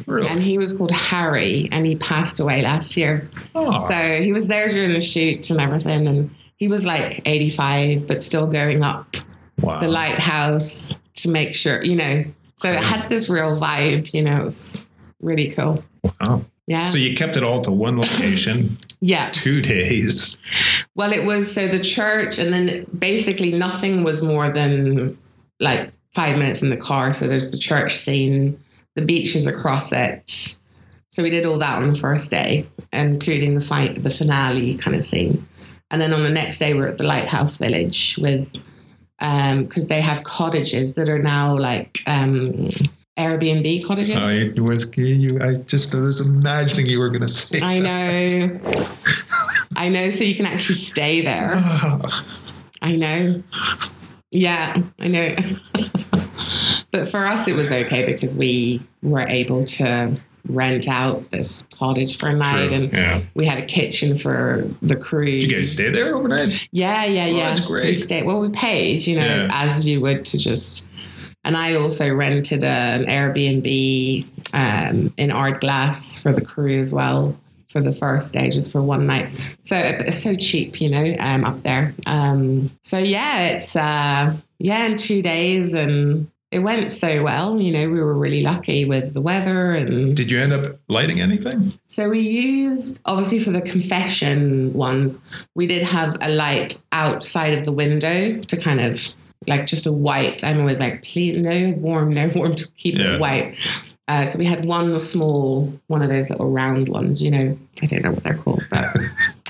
B: Really?
C: And he was called Harry, and he passed away last year.
B: Oh,
C: So he was there during the shoot and everything, and he was like 85, but still going up
B: wow.
C: the lighthouse to make sure, you know. So it had this real vibe, you know. It was really cool.
B: Wow.
C: Yeah.
B: So you kept it all to one location,
C: yeah.
B: two days.
C: Well, it was so the church, and then basically nothing was more than like five minutes in the car. So there's the church scene, the beaches across it. So we did all that on the first day, including the fight, the finale kind of scene. And then on the next day, we're at the Lighthouse Village with, because they have cottages that are now like um, Airbnb cottages.
B: I was you. I just was imagining you were going to say.
C: I know. I know. So you can actually stay there. I know. Yeah, I know. but for us, it was okay because we were able to rent out this cottage for a night
B: True.
C: and
B: yeah.
C: we had a kitchen for the crew.
B: Did you guys stay there overnight?
C: Yeah, yeah,
B: Oh,
C: yeah.
B: that's great.
C: We stayed. Well, we paid, you know,
B: Yeah.
C: as you would to just. And I also rented a, an Airbnb um, in Ardglass for the crew as well for the first day, just for one night. So it's so cheap, you know, um, up there. Um, so yeah, it's uh, yeah, in two days, and it went so well. You know, we were really lucky with the weather and
B: Did you end up lighting anything?
C: so we used obviously for the confession ones, we did have a light outside of the window to kind of like just a white. I'm always like, please no warm, no warm to keep
B: Yeah.
C: it white. Uh, so we had one small, one of those little round ones, you know, I don't know what they're called, but.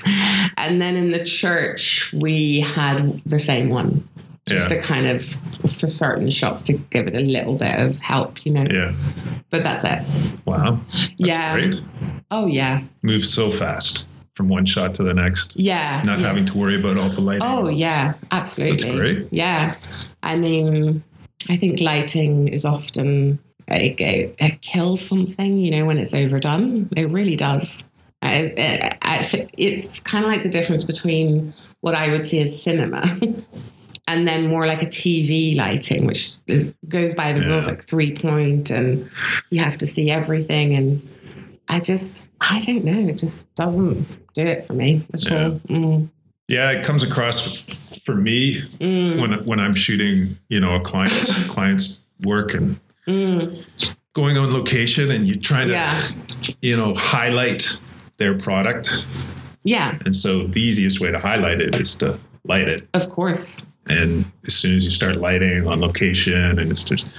C: and then in the church, we had the same one, just
B: Yeah.
C: to kind of, for certain shots, to give it a little bit of help, you know.
B: Yeah.
C: But that's it.
B: Wow. That's
C: yeah.
B: Great.
C: Oh, yeah.
B: Moves so fast from one shot to the next,
C: Yeah.
B: not
C: yeah.
B: having to worry about all the lighting.
C: Oh yeah, absolutely.
B: That's great.
C: Yeah, I mean, I think lighting is often it, it, it kills something. You know, when it's overdone, it really does. I, I, I, it's kind of like the difference between what I would see as cinema. And then more like a TV lighting, which is goes by the rules like three point, and you have to see everything. And I just, I don't know, it just doesn't do it for me at
B: Yeah.
C: all. Mm,
B: Yeah, it comes across for me
C: mm.
B: when when I'm shooting, you know, a client's client's work and
C: Mm,
B: going on location and you're trying to,
C: Yeah.
B: you know, highlight their product.
C: yeah,
B: And so the easiest way to highlight it is to light it.
C: of course.
B: And as soon as you start lighting on location and it's just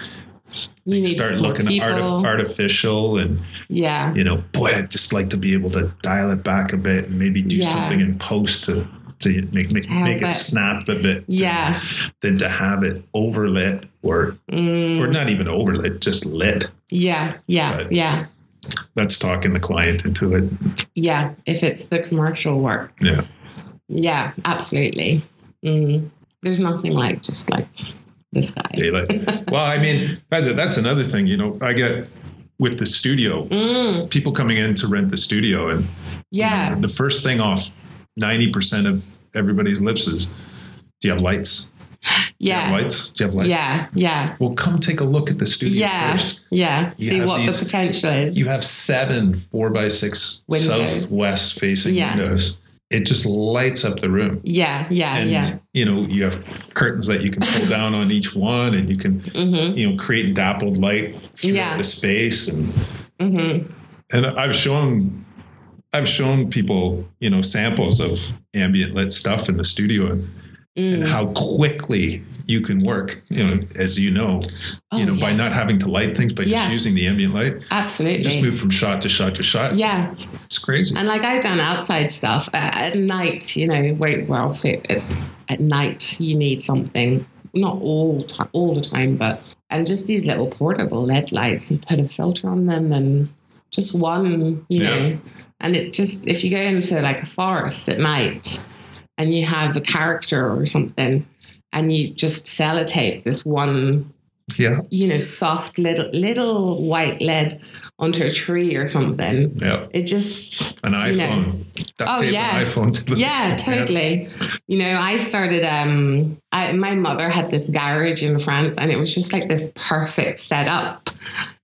C: You
B: start looking artif- artificial and
C: Yeah,
B: you know, boy, I'd just like to be able to dial it back a bit and maybe do
C: Yeah.
B: something in post to to make make,
C: To
B: make it
C: it.
B: snap a bit.
C: yeah,
B: Than to have it overlit or
C: mm,
B: or not even overlit, just lit.
C: yeah, yeah,
B: Right.
C: yeah,
B: That's talking the client into it.
C: yeah. If it's the commercial work,
B: Yeah.
C: yeah, absolutely. Mm. There's nothing like just like this guy.
B: Daylight. well, I mean, that's, that's another thing, you know, I get with the studio,
C: Mm,
B: people coming in to rent the studio and
C: yeah,
B: the first thing off 90% of everybody's lips is, do you have lights? Do
C: yeah,
B: lights? Do you have lights?
C: yeah, yeah,
B: Well, come take a look at the studio
C: yeah,
B: first.
C: yeah.
B: You
C: See what
B: these-
C: the potential is.
B: You have seven four by six
C: Windows.
B: southwest facing
C: Yeah.
B: windows. It just lights up the room.
C: yeah, yeah,
B: And
C: yeah.
B: you know, you have curtains that you can pull down on each one and you can,
C: Mm-hmm.
B: you know, create dappled light throughout
C: Yeah.
B: the space. And
C: Mm-hmm.
B: and I've shown I've shown people, you know, samples of ambient lit stuff in the studio and, and
C: Mm.
B: how quickly you can work, you know, as you know,
C: Oh,
B: you know, by not having to light things, by just using the ambient light.
C: Absolutely.
B: Just move from shot to shot to shot.
C: Yeah,
B: It's crazy.
C: And like I've done outside stuff at, at night, you know, where, where obviously at, at night you need something, not all all the time, but and just these little portable LED lights. You put a filter on them and just one, you
B: Yeah.
C: know, and it just if you go into like a forest at night and you have a character or something, and you just sellotape this one
B: yeah.
C: you know, soft little little white lead onto a tree or something.
B: Yeah.
C: It just
B: An
C: You know.
B: iPhone.
C: Oh, yeah.
B: iPhone to the
C: yeah, totally. You know, I started. Um, I, my mother had this garage in France, and it was just like this perfect setup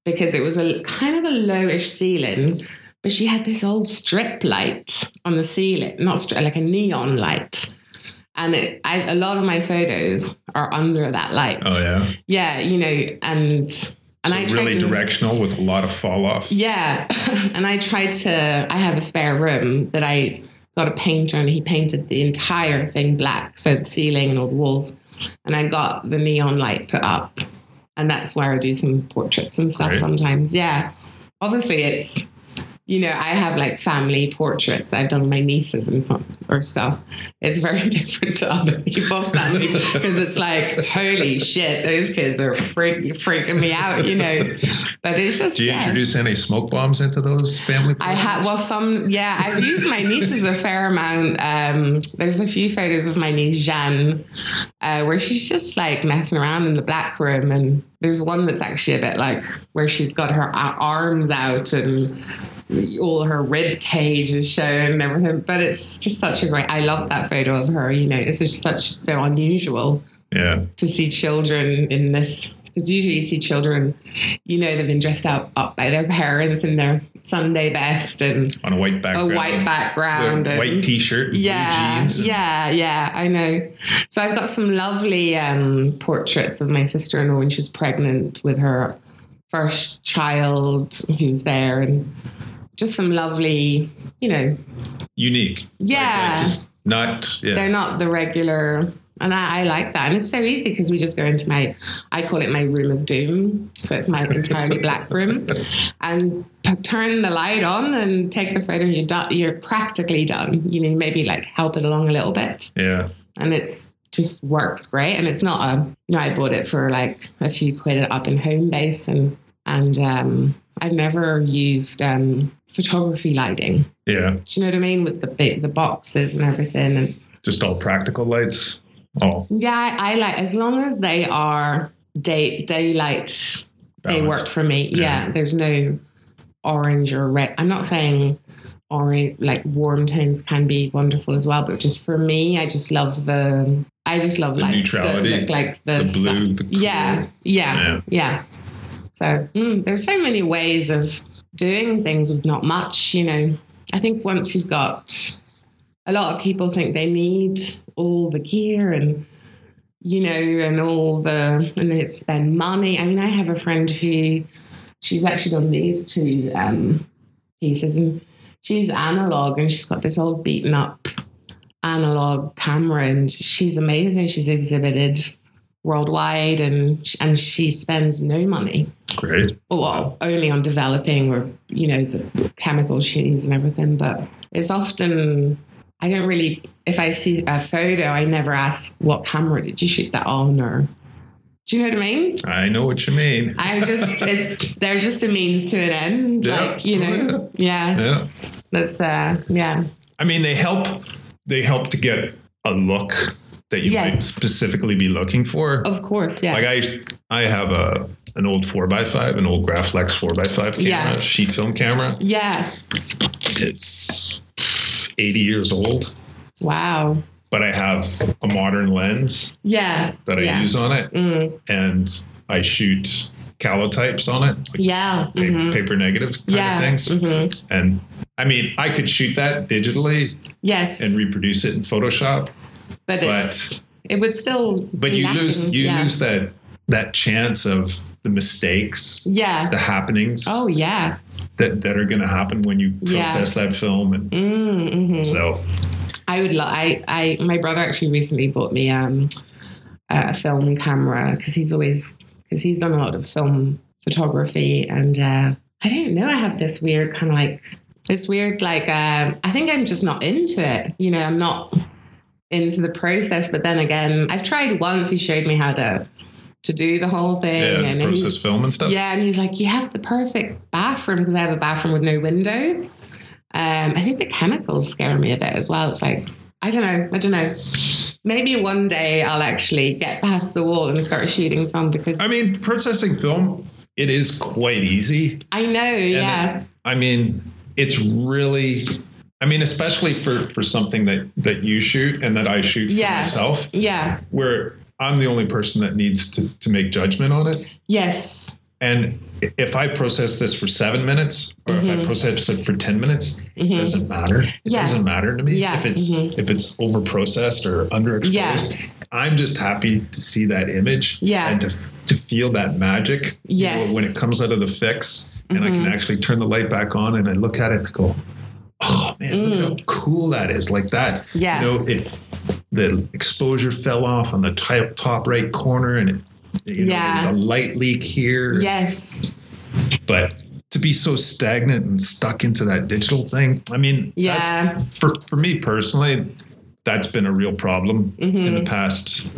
C: because it was a kind of a lowish ceiling, but she had this old strip light on the ceiling, not strip, like a neon light. And it, I, a lot of my photos are under that light.
B: Oh yeah.
C: Yeah, you know, and and
B: so
C: I
B: really
C: to,
B: directional with a lot of fall off.
C: Yeah, and I tried to. I have a spare room that I got a painter, and he painted the entire thing black, so the ceiling and all the walls. And I got the neon light put up, and that's where I do some portraits and stuff
B: Great.
C: sometimes. Yeah, obviously it's. You know, I have like family portraits I've done my nieces and some or stuff. It's very different to other people's family because it's like, holy shit, those kids are freak, freaking me out, you know. But it's just
B: Do you
C: yeah.
B: introduce any smoke bombs into those family? Portraits?
C: I had well some yeah I've used my nieces a fair amount. Um, there's a few photos of my niece Jeanne uh, where she's just like messing around in the black room, and there's one that's actually a bit like where she's got her arms out and all her rib cage is shown and everything. But it's just such a great. I love that photo of her. You know, it's just such so unusual
B: Yeah.
C: to see children in this because usually you see children, you know, they've been dressed up up by their parents in their Sunday best and
B: On a white background, a
C: white background. And-
B: white t-shirt.
C: yeah, yeah, yeah. I know. So I've got some lovely um, portraits of my sister-in-law when she was pregnant with her first child, who's there, and just some lovely, you know,
B: Unique. Like- like
C: Yeah.
B: just not. Yeah.
C: they're not the regular and I, I like that and it's so easy because we just go into my i call it my room of doom so it's my entirely black room and p- turn the light on and take the photo and you're done you're practically done you know maybe like help it along a little bit
B: yeah.
C: and it's just works great and it's not a you know i bought it for like a few quid up in Homebase and and um i've never used um photography lighting
B: Yeah.
C: do you know what i mean with the the boxes and everything and
B: Just all practical lights. Oh,
C: Yeah, I, I like as long as they are day daylight. They work for me.
B: Yeah.
C: Yeah. there's no orange or red. I'm not saying orange like warm tones can be wonderful as well, but just for me, I just love the. I just love
B: The
C: lights that
B: neutrality,
C: look like the,
B: The blue. The cool.
C: Yeah, yeah,
B: Yeah.
C: yeah. So mm, there's so many ways of doing things with not much. You know, I think once you've got a lot of people think they need all the gear and you know and all the and they spend money. I mean, I have a friend who she's actually done these two um, pieces and she's analog and she's got this old beaten up analog camera and she's amazing. She's exhibited worldwide and and she spends no money
B: Great.
C: well only on developing or you know the chemical sheets and everything but it's often i don't really if i see a photo i never ask what camera did you shoot that on or do you know what i mean
B: I know what you mean.
C: i just it's they're just a means to an end
B: Yeah.
C: like you know yeah,
B: Yeah.
C: that's uh yeah
B: I mean, they help. They help to get a look that you might specifically be looking for.
C: of course yeah
B: Like I, I have a an old four x five, an old Graflex four x five camera,
C: Yeah.
B: sheet film camera.
C: yeah
B: It's eighty years old,
C: wow
B: but I have a modern lens
C: yeah
B: that I
C: yeah.
B: use on it,
C: Mm,
B: and I shoot calotypes on it, like
C: yeah
B: pa-
C: mhm.
B: paper negatives kind
C: yeah
B: of things.
C: mhm.
B: And I mean, I could shoot that digitally
C: yes
B: and reproduce it in Photoshop,
C: but
B: but-
C: it's it would still
B: but
C: be
B: you lose you
C: yeah.
B: lose that that chance of the mistakes,
C: yeah
B: the happenings
C: oh yeah
B: that, that are going to happen when you
C: Yeah.
B: process that film, and
C: mm, mhm.
B: so
C: i would lo- i i my brother actually recently bought me um a film camera because he's always because he's done a lot of film photography and uh i don't know i have this weird kind of like It's weird. Like, um, I think I'm just not into it. You know, I'm not into the process. But then again, I've tried once. He showed me how to to do the whole thing.
B: Yeah,
C: and he-
B: process film and stuff.
C: yeah, and he's like, you have the perfect bathroom because I have a bathroom with no window. Um, I think the chemicals scare me a bit as well. It's like, I don't know, I don't know. Maybe one day I'll actually get past the wall and start shooting film because
B: I mean, processing film, it is quite easy.
C: I know, yeah,
B: I mean, it's really. I mean, especially for for something that that you shoot and that I shoot for
C: Yeah.
B: myself,
C: yeah,
B: where I'm the only person that needs to to make judgment on it.
C: yes,
B: And if I process this for seven minutes, or if I
C: Mhm.
B: process it for ten minutes, it
C: Mhm.
B: doesn't matter. It
C: Yeah.
B: doesn't matter to me
C: Yeah.
B: if it's
C: Mhm.
B: if it's over processed or underexposed. I'm just happy to see that image
C: Yeah.
B: and to to feel that magic. you know,
C: Yes.
B: when it comes out of the fix, and I can
C: Mhm.
B: actually turn the light back on and I look at it and I go, "Oh man, look at how cool that is!" Like that.
C: Mm. yeah,
B: You know, it the exposure fell off on the top, top right corner, and it, you know,
C: Yeah.
B: there's a light leak here.
C: yes,
B: But to be so stagnant and stuck into that digital thing, I mean,
C: Yeah.
B: that's, for for me personally, that's been a real problem in the
C: Mhm.
B: past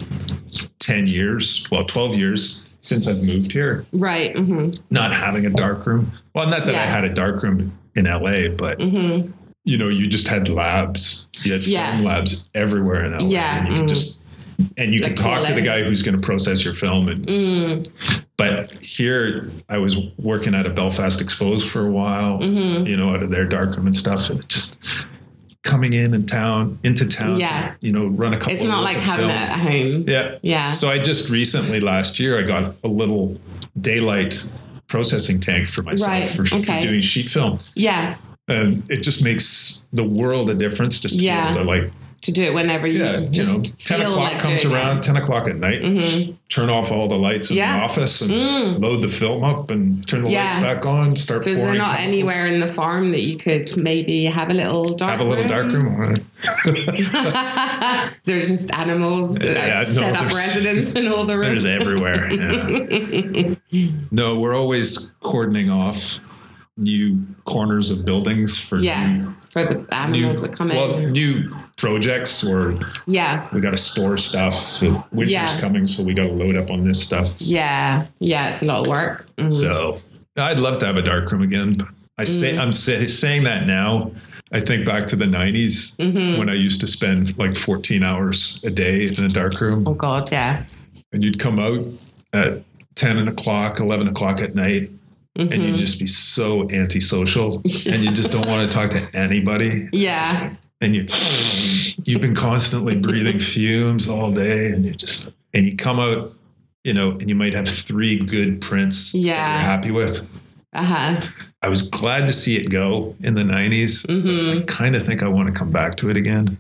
B: ten years, well, twelve years since I've moved here.
C: right, hmm
B: Not having a dark room. Well, not that I had a dark room in LA, but
C: hmm
B: you know, you just had labs. You had
C: Yeah.
B: film labs everywhere in LA.
C: Yeah,
B: And you could
C: mm.
B: just and you
C: Like
B: can talk to the guy who's going to process your film and
C: mm,
B: but here I was working at a Belfast Exposed for a while,
C: hmm
B: you know, out of their darkroom and stuff. And just coming in and town into town,
C: Yeah.
B: to, you know, run a couple.
C: it's not like having
B: film.
C: it at home.
B: Yeah.
C: Yeah,
B: So I just recently last year I got a little daylight processing tank for myself
C: Right,
B: for, for doing sheet film,
C: yeah,
B: and it just makes the world a difference. Just to be
C: Yeah.
B: able to like
C: to do it whenever you
B: yeah, you know, ten
C: feel
B: o'clock
C: like
B: comes around,
C: It.
B: ten o'clock at night,
C: Mhm.
B: turn off all the lights in
C: Yeah.
B: the office and
C: Mm.
B: load the film up and turn the
C: Yeah.
B: lights back on. Start.
C: So is there not anywhere in the farm that you could maybe have a little dark
B: Have a little dark room.
C: there's just animals that
B: Yeah, no,
C: set up residence in all the rooms.
B: There's everywhere. No, we're always cordoning off new corners of buildings for
C: Yeah,
B: new,
C: for the
B: new
C: animals that come
B: well,
C: in.
B: new projects or
C: Yeah,
B: we got to store stuff. So winter's
C: Yeah.
B: coming, so we got to load up on this stuff.
C: yeah, yeah. It's a lot of work. Mhm.
B: So I'd love to have a dark room again. I say
C: Mm.
B: I'm say, saying that now. I think back to the 90s
C: Mhm.
B: when I used to spend like 14 hours a day in a dark room.
C: Oh God, yeah.
B: and you'd come out at 10 o'clock 11 o'clock at night and
C: Mhm.
B: you'd just be so antisocial and you just don't want to talk to anybody
C: Yeah,
B: and you you've been constantly breathing fumes all day and you just and you come out you know and you might have three good prints that
C: Yeah.
B: you're happy with
C: uh huh.
B: i was glad to see it go in the 90s but
C: Mhm.
B: i kind of think i want to come back to it again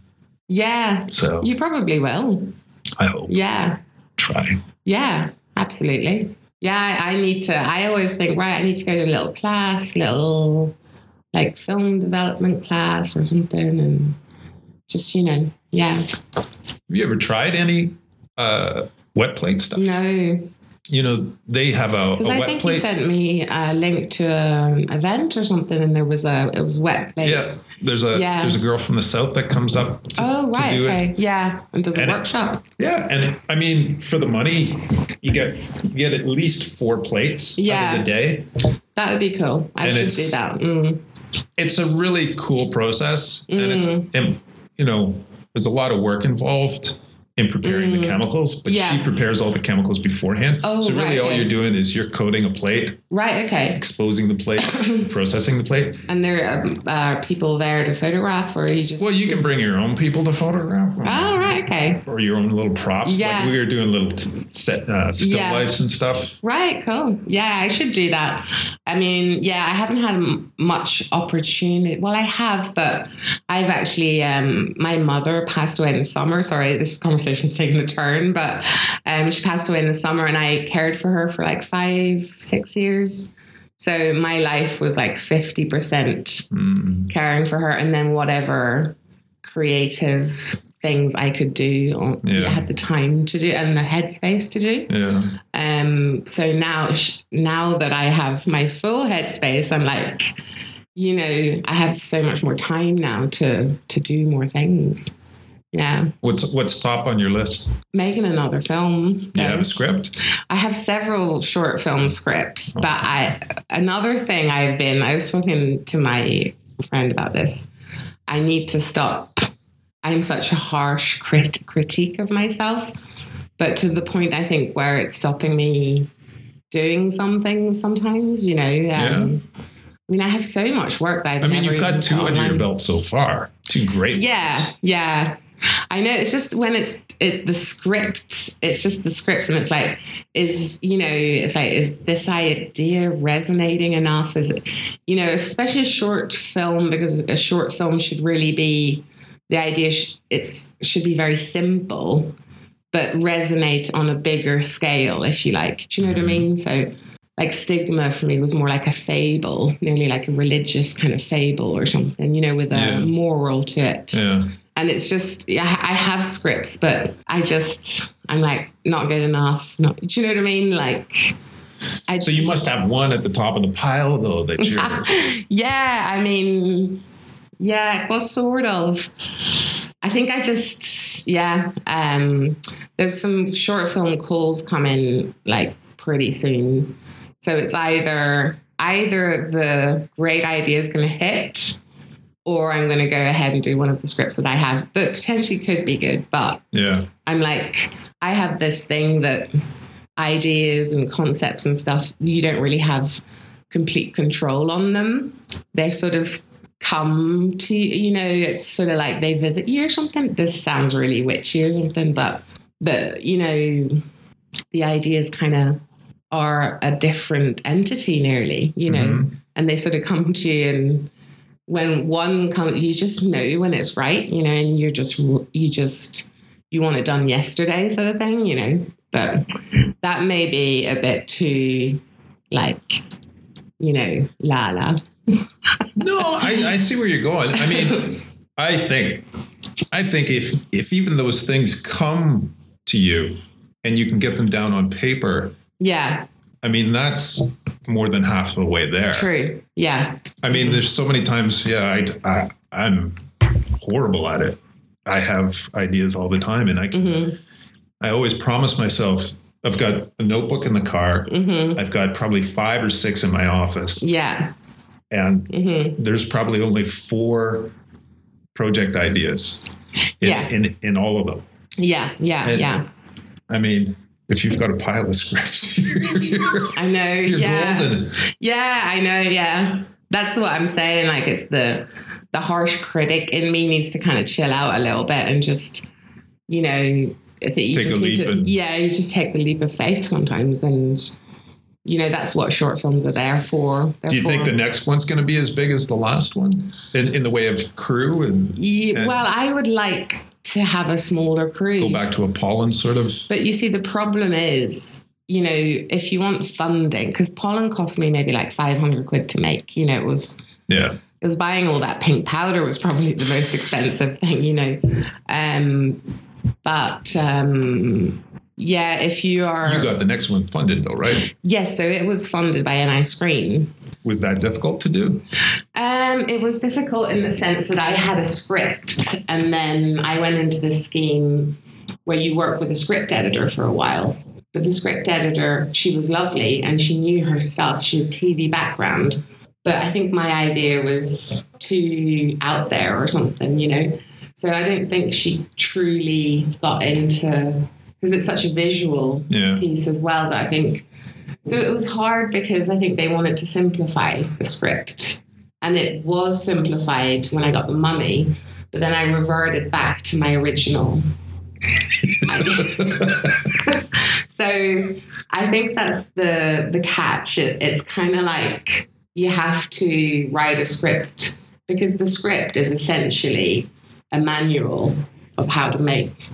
C: Yeah,
B: so
C: you probably will.
B: i hope
C: Yeah,
B: try
C: yeah, absolutely. Yeah, I, need to. I always think, right, I need to go to a little class, little like film development class or something, and just you know, yeah.
B: have you ever tried any uh wet plate stuff
C: No,
B: you know they have a, a
C: because I
B: wet
C: think
B: plate
C: you sent me a link to an event or something, and there was a it was wet plate.
B: Yeah, there's a
C: Yeah.
B: there's a girl from the south that comes up. To,
C: Oh
B: to
C: right,
B: do
C: okay,
B: It.
C: yeah, and does a
B: And it-
C: workshop.
B: Yeah, and it, I mean, for the money, you get you get at least four plates
C: Yeah.
B: out of the day.
C: That would be cool. I
B: And
C: should do that. Mm.
B: It's a really cool process, and it's
C: Mm.
B: and, you know there's a lot of work involved in preparing
C: Mm.
B: the chemicals, but
C: Yeah.
B: she prepares all the chemicals beforehand.
C: Oh,
B: so really,
C: right,
B: all you're doing is you're coating a plate,
C: Right. Okay.
B: exposing the plate, processing the plate.
C: And there are uh, people there to photograph, or you just
B: Well, you can bring your own people to photograph.
C: Oh, right. Okay.
B: or your own little props.
C: Yeah.
B: Like we were doing little set uh, still
C: Yeah.
B: lifes and stuff.
C: Right, cool. Yeah, I should do that. I mean, yeah, I haven't had m- much opportunity. Well, I have, but I've actually, um, my mother passed away in the summer. Sorry, this conversation's taking a turn, but um, she passed away in the summer and I cared for her for like five, six years. So my life was like 50%
B: Mm.
C: caring for her and then whatever creative things I could do or
B: Yeah.
C: had the time to do and the headspace to do.
B: Yeah.
C: Um, so now, now that I have my full headspace, I'm like, you know, I have so much more time now to to do more things. Yeah,
B: What's what's top on your list?
C: making another film.
B: Do you have a script?
C: I have several short film scripts, but I another thing I've been I was talking to my friend about this. I need to stop. I'm such a harsh crit- critique of myself, but to the point I think where it's stopping me doing some things sometimes. You know, um, I mean, I have so much work that I've
B: I mean, you've got two under your belt so far. Two great.
C: Yeah,
B: ones.
C: yeah. I know. It's just when it's it, the script. It's just the scripts, and it's like, is you know, it's like, is this idea resonating enough? Is it, you know, especially a short film because a short film should really be the idea. Sh- it's should be very simple, but resonate on a bigger scale, if you like. Do you know what I mm-hmm. mean? So. Like stigma for me was more like a fable, nearly like a religious kind of fable or something, you know, with a
B: Yeah.
C: moral to it
B: Yeah.
C: and it's just yeah, I have scripts, but I just I'm like not good enough. Not, do you know what I mean? Like, I
B: So you must have one at the top of the pile, though, that you're.
C: yeah, I mean, yeah, well, sort of. I think I just yeah. Um, there's some short film calls coming like pretty soon, so it's either either the great idea is going to hit. Or I'm going to go ahead and do one of the scripts that I have that potentially could be good, but
B: yeah.
C: I'm like, I have this thing that ideas and concepts and stuff, you don't really have complete control on them. They're sort of come to you know, it's sort of like they visit you or something. This sounds really witchy or something, but the you know, the ideas kind of are a different entity nearly, you know,
B: Mhm.
C: and they sort of come to you and when one comes you just know when it's right you know and you're just you just you want it done yesterday sort of thing you know but that may be a bit too like you know la la
B: No, I, I see where you're going. I mean, I think, I think if if even those things come to you and you can get them down on paper,
C: yeah
B: I mean, that's more than half the way there.
C: true yeah
B: I mean, there's so many times, yeah, I, I I'm horrible at it. I have ideas all the time, and I can,
C: hmm
B: I always promise myself I've got a notebook in the car.
C: hmm
B: I've got probably five or six in my office,
C: yeah
B: and
C: hmm
B: there's probably only four project ideas in,
C: Yeah.
B: in, in all of them.
C: yeah yeah
B: And-
C: yeah
B: I mean, if you've got a pile of scripts,
C: i know yeah
B: golden.
C: Yeah, I know. Yeah, that's what I'm saying. Like, it's the the harsh critic in me needs to kind of chill out a little bit and just, you know, I think you
B: Take a
C: just need to. Yeah, you just take the leap of faith sometimes, and you know that's what short films are there for. They're
B: Do you think the next one's going to be as big as the last one in, in the way of crew and
C: Ye-
B: and-
C: well, I would like to have a smaller crew.
B: go back to a pollen sort of?
C: But you see, the problem is, you know, if you want funding, because pollen cost me maybe like 500 quid to make, you know, it was,
B: Yeah.
C: it was buying all that pink powder was probably the most expensive thing, you know. Um, but um, yeah, if you are,
B: You got the next one funded though, right?
C: yes, so it was funded by NI Screen.
B: Was that difficult to do?
C: Um, it was difficult in the sense that I had a script, and then I went into this scheme where you work with a script editor for a while. But the script editor, she was lovely and she knew her stuff. She has TV background, but I think my idea was too out there or something, you know. So I don't think she truly got into because it's such a visual
B: Yeah.
C: piece as well that I think. So it was hard because I think they wanted to simplify the script. And it was simplified when I got the money, but then I reverted back to my original so I think that's the the catch. It, it's kind of like you have to write a script because the script is essentially a manual of how to make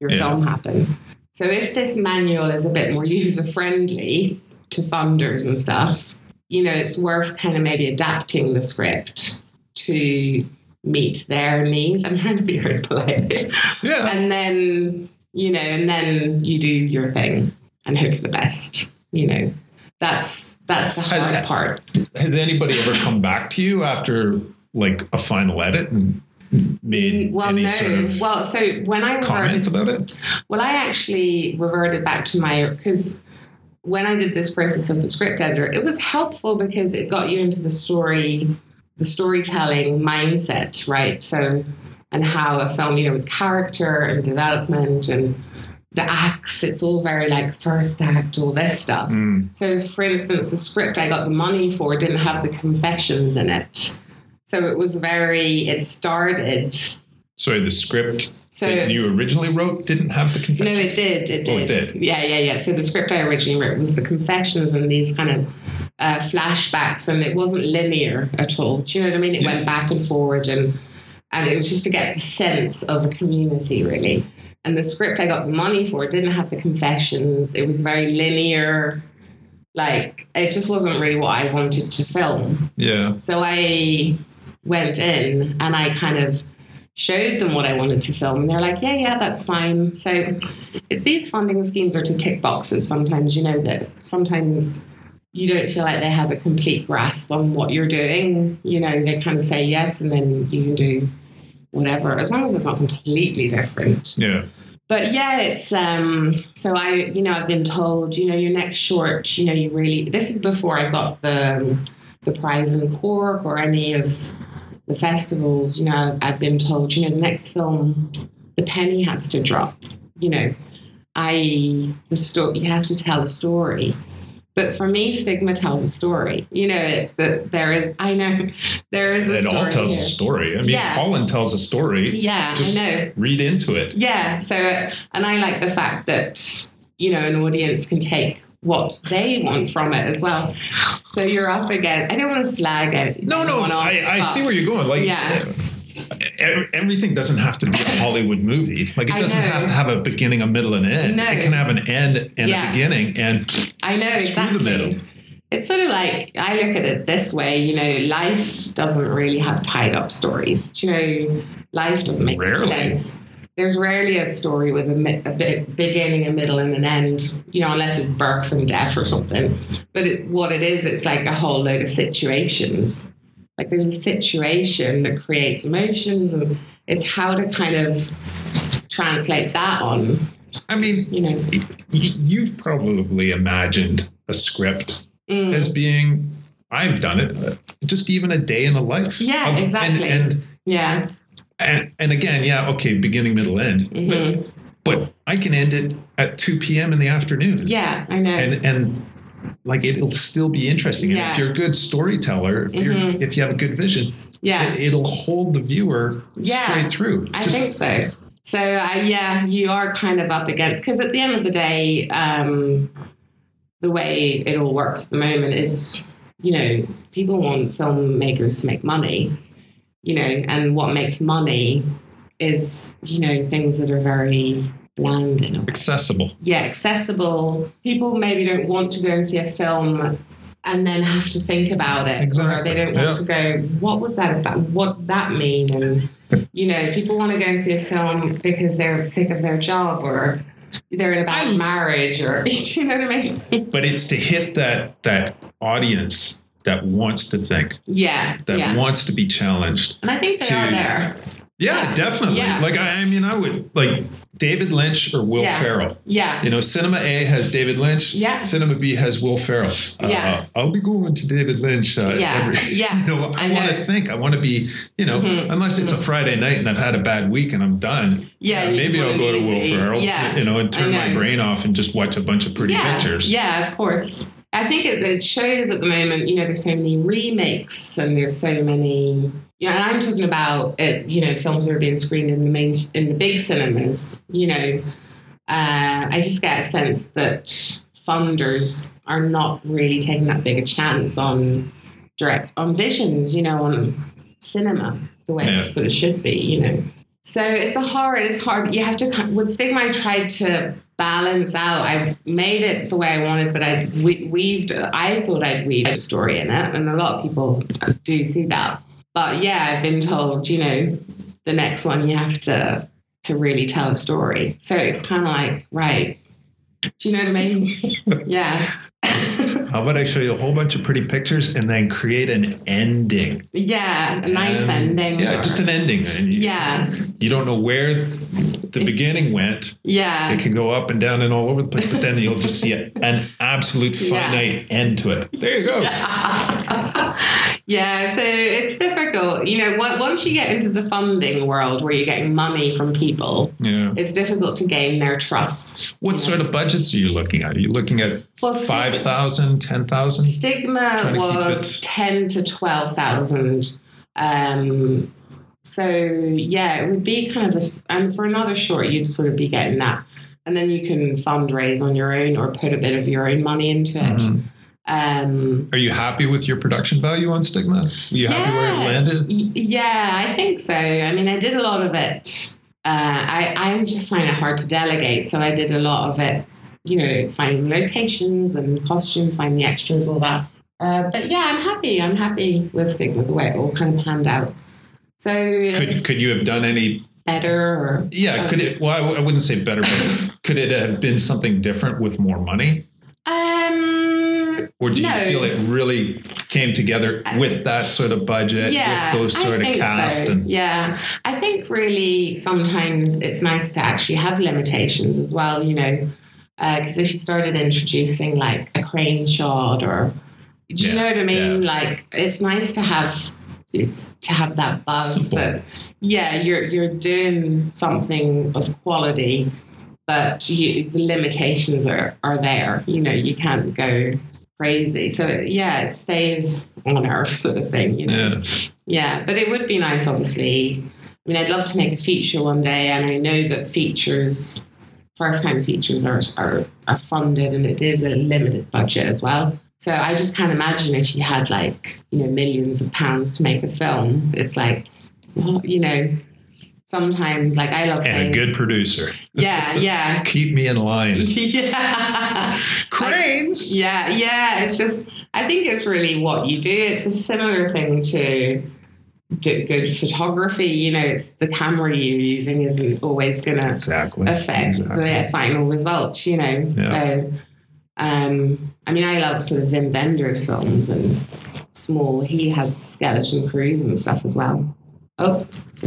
C: your
B: Yeah.
C: film happen. So if this manual is a bit more user friendly to funders and stuff, you know, it's worth kind of maybe adapting the script to meet their needs. I'm trying to be very polite.
B: Yeah.
C: and then, you know, and then you do your thing and hope for the best, you know. that's that's the hard
B: I-
C: part.
B: Has anybody ever come back to you after like a final edit and made
C: well,
B: any
C: no.
B: sort of
C: well, so when I reverted,
B: about it?
C: well, I actually reverted back to my because when I did this process of the script editor, it was helpful because it got you into the story, the storytelling mindset, right? So, and how a film, you know, with character and development and the acts, it's all very like first act, all this stuff.
B: Mm.
C: So, for instance, the script I got the money for didn't have the confessions in it. So it was very, it started.
B: Sorry, the script
C: So
B: that you originally wrote didn't have the confession.
C: no, it did. It
B: Oh,
C: did.
B: it did?
C: Yeah, yeah, yeah. So the script I originally wrote was the confessions and these kind of uh, flashbacks, and it wasn't linear at all. Do you know what I mean? It
B: Yeah.
C: went back and forward, and and it was just to get the sense of a community, really. And the script I got the money for didn't have the confessions. It was very linear. Like it just wasn't really what I wanted to film.
B: Yeah.
C: So I went in and I kind of showed them what I wanted to film, and they're like, "Yeah, yeah, that's fine." So it's these funding schemes are to tick boxes. Sometimes you know that sometimes you don't feel like they have a complete grasp on what you're doing. You know, they kind of say yes, and then you can do whatever as long as it's not completely different
B: Yeah.
C: but yeah, it's um. So I, you know, I've been told, you know, your next short, you know, you really. This is before I got the the prize in Cork or any of the festivals. You know, I've been told, you know, the next film, the penny has to drop. You know, I the story. You have to tell a story. But for me, stigma tells a story. You know that there is. I know there is a
B: It all tells
C: here.
B: a story. I mean,
C: Yeah.
B: Colin tells a story.
C: Yeah,
B: Just-
C: I know.
B: Read into it.
C: Yeah. So, and I like the fact that, you know, an audience can take what they want from it as well. So you're up again. I don't want to slag it.
B: No, no,
C: off,
B: I, I see where you're going. Like,
C: Yeah.
B: everything doesn't have to be a Hollywood movie. Like, it doesn't have to have a beginning, a middle, and end.
C: No.
B: It can have an end and
C: Yeah.
B: a beginning, and
C: I know
B: through
C: exactly.
B: the middle.
C: It's sort of like I look at it this way, you know, life doesn't really have tied up stories. Do you know, life doesn't make
B: Rarely.
C: sense. There's rarely a story with a, a bit beginning, a middle, and an end. You know, unless it's birth and death or something. But it, what it is, it's like a whole load of situations. Like there's a situation that creates emotions, and it's how to kind of translate that on.
B: I mean,
C: you know,
B: you've probably imagined a script
C: Mm.
B: as being. I've done it. uh, Just even a day in the life.
C: Yeah,
B: of- and-
C: exactly.
B: And,
C: yeah.
B: And and again, yeah, okay, beginning, middle, end.
C: Mhm.
B: But but I can end it at two p.m. in the afternoon.
C: Yeah, I know.
B: and and like it'll still be interesting. And if you're a good storyteller, if you're
C: Mhm.
B: if you have a good vision,
C: yeah.
B: it, it'll hold the viewer
C: Yeah,
B: straight through.
C: I
B: Just-
C: think so. So uh, yeah, you are kind of up against because at the end of the day, um, the way it all works at the moment is, you know, people want filmmakers to make money, you know, and what makes money is, you know, things that are very bland in a way.
B: accessible.
C: yeah, accessible. People maybe don't want to go and see a film and then have to think about it. Or
B: Exactly,
C: they don't want
B: yeah.
C: to go, what was that about? What did that mean? And, you know, people want to go and see a film because they're sick of their job or they're in a bad marriage or, you know what I mean?
B: But it's to hit that that audience that wants to think,
C: yeah.
B: that
C: yeah.
B: wants to be challenged.
C: and I think they
B: to-
C: are there.
B: Yeah,
C: Yeah,
B: definitely.
C: yeah.
B: Like I, I mean, I would like David Lynch or Will. Ferrell.
C: Yeah.
B: You know, Cinema A has David Lynch.
C: Yeah.
B: Cinema B has Will Ferrell. Uh,
C: Yeah.
B: I'll be going to David Lynch. Uh,
C: Yeah.
B: every-
C: Yeah.
B: You know, I,
C: I
B: want to think. I want to be. You know,
C: Mhm.
B: unless it's a Friday night and I've had a bad week and I'm done.
C: Yeah.
B: uh, maybe I'll go to Will Ferrell.
C: Yeah.
B: You know, and turn my brain off and just watch a bunch of pretty
C: yeah,
B: pictures.
C: Yeah, of course. I think it, it shows at the moment, you know, there's so many remakes and there's so many. You know, and I'm talking about it. You know, films that are being screened in the main in the big cinemas. You know, uh, I just get a sense that funders are not really taking that big a chance on direct on visions. You know, on cinema the way
B: Yeah.
C: it sort of should be. You know. So it's a hard, it's hard. You have to, with Stigma, I tried to balance out. I made it the way I wanted, but I we- weaved, I thought I'd weave a story in it. And a lot of people do see that. But yeah, I've been told, you know, the next one you have to, to really tell a story. So it's kind of like, right. Do you know what I mean? yeah.
B: How about I show you a whole bunch of pretty pictures and then create an ending?
C: Yeah, a nice
B: And-
C: ending.
B: Yeah,
C: or-
B: just an ending. You,
C: yeah,
B: You don't know where the beginning went.
C: yeah.
B: It can go up and down and all over the place, but then you'll just see a, an absolute
C: Yeah.
B: finite end to it. There you go.
C: yeah, so it's difficult. You know, once you get into the funding world where you're getting money from people,
B: Yeah.
C: it's difficult to gain their trust.
B: What sort of budgets are you looking at? Are you looking at
C: Well,
B: 5,000, 10,000?
C: Stigma was 10 to 12,000. Um, so, yeah, it would be kind of a, and for another short, you'd sort of be getting that. And then you can fundraise on your own or put a bit of your own money into it.
B: Mhm.
C: Um,
B: Are you happy with your production value on Stigma? Are you happy where it landed?
C: Y- Yeah, I think so. I mean, I did a lot of it. Uh, I I just find it hard to delegate, so I did a lot of it. You know, finding locations and costumes, finding the extras, all that. Uh, but yeah, I'm happy. I'm happy with Stigma the way it all kind of panned out. So
B: Could, could you have done any?
C: better or
B: Yeah, could it? Well, I w- I wouldn't say better, but could it have been something different with more money?
C: um
B: Or do you feel it really came together with that sort of budget,
C: yeah,
B: with those
C: I
B: sort of cast?
C: so.
B: And
C: yeah, I think really sometimes it's nice to actually have limitations as well. You know, Uh, because if you started introducing like a crane shot or, do you
B: Yeah,
C: know what I mean?
B: yeah.
C: Like it's nice to have it's to have that buzz
B: Simple.
C: that yeah, you're you're doing something of quality. But you, the limitations are, are there. You know, you can't go crazy. So yeah, it stays on earth, sort of thing. You know.
B: yeah,
C: Yeah, but it would be nice, obviously. I mean, I'd love to make a feature one day, and I know that features, first time features, are, are, are funded and it is a limited budget as well. So I just can't imagine if you had like, you know, millions of pounds to make a film. It's like, well, you know, sometimes, like, I love
B: and
C: saying,
B: a good producer.
C: yeah, yeah.
B: Keep me in line.
C: yeah.
B: Cranes.
C: Yeah, yeah. It's just, I think it's really what you do. It's a similar thing to do good photography. You know, it's the camera you're using isn't always going to
B: Exactly.
C: affect
B: Exactly.
C: the final result, you know.
B: Yeah.
C: So, um, I mean, I love sort of Wim Wenders' films and Small. He has skeleton crews and stuff as well. Oh,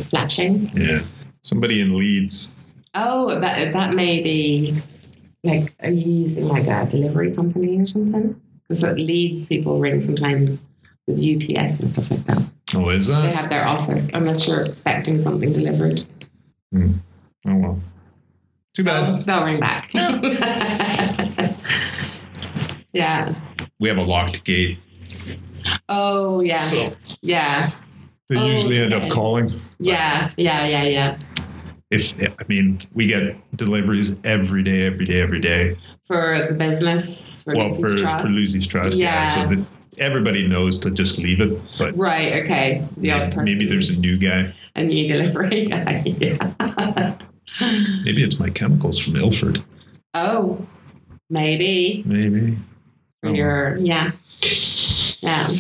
C: flashing.
B: Yeah. Somebody in Leeds.
C: Oh, that that may be like are you using like a delivery company or something? Because it leads people ring sometimes with UPS and stuff like that.
B: Oh, is that?
C: They have their office unless you're expecting something delivered. Hmm.
B: Oh well. Too
C: They'll,
B: bad.
C: they'll ring back. yeah.
B: We have a locked gate,
C: Oh yeah.
B: so
C: Yeah.
B: they
C: Oh,
B: usually end
C: okay.
B: up calling.
C: Yeah. Yeah. Yeah. Yeah.
B: If I mean, we get deliveries every day, every day, every day.
C: For the business. For
B: well,
C: Lucy's
B: for
C: Trust.
B: for Lucy's Trust, yeah.
C: Yeah.
B: So that everybody knows to just leave it, but
C: Right. Okay. The odd person.
B: maybe there's a new guy.
C: a new delivery guy. yeah.
B: Maybe it's my chemicals from Ilford.
C: Oh, maybe.
B: Maybe. Oh.
C: your yeah. Yeah.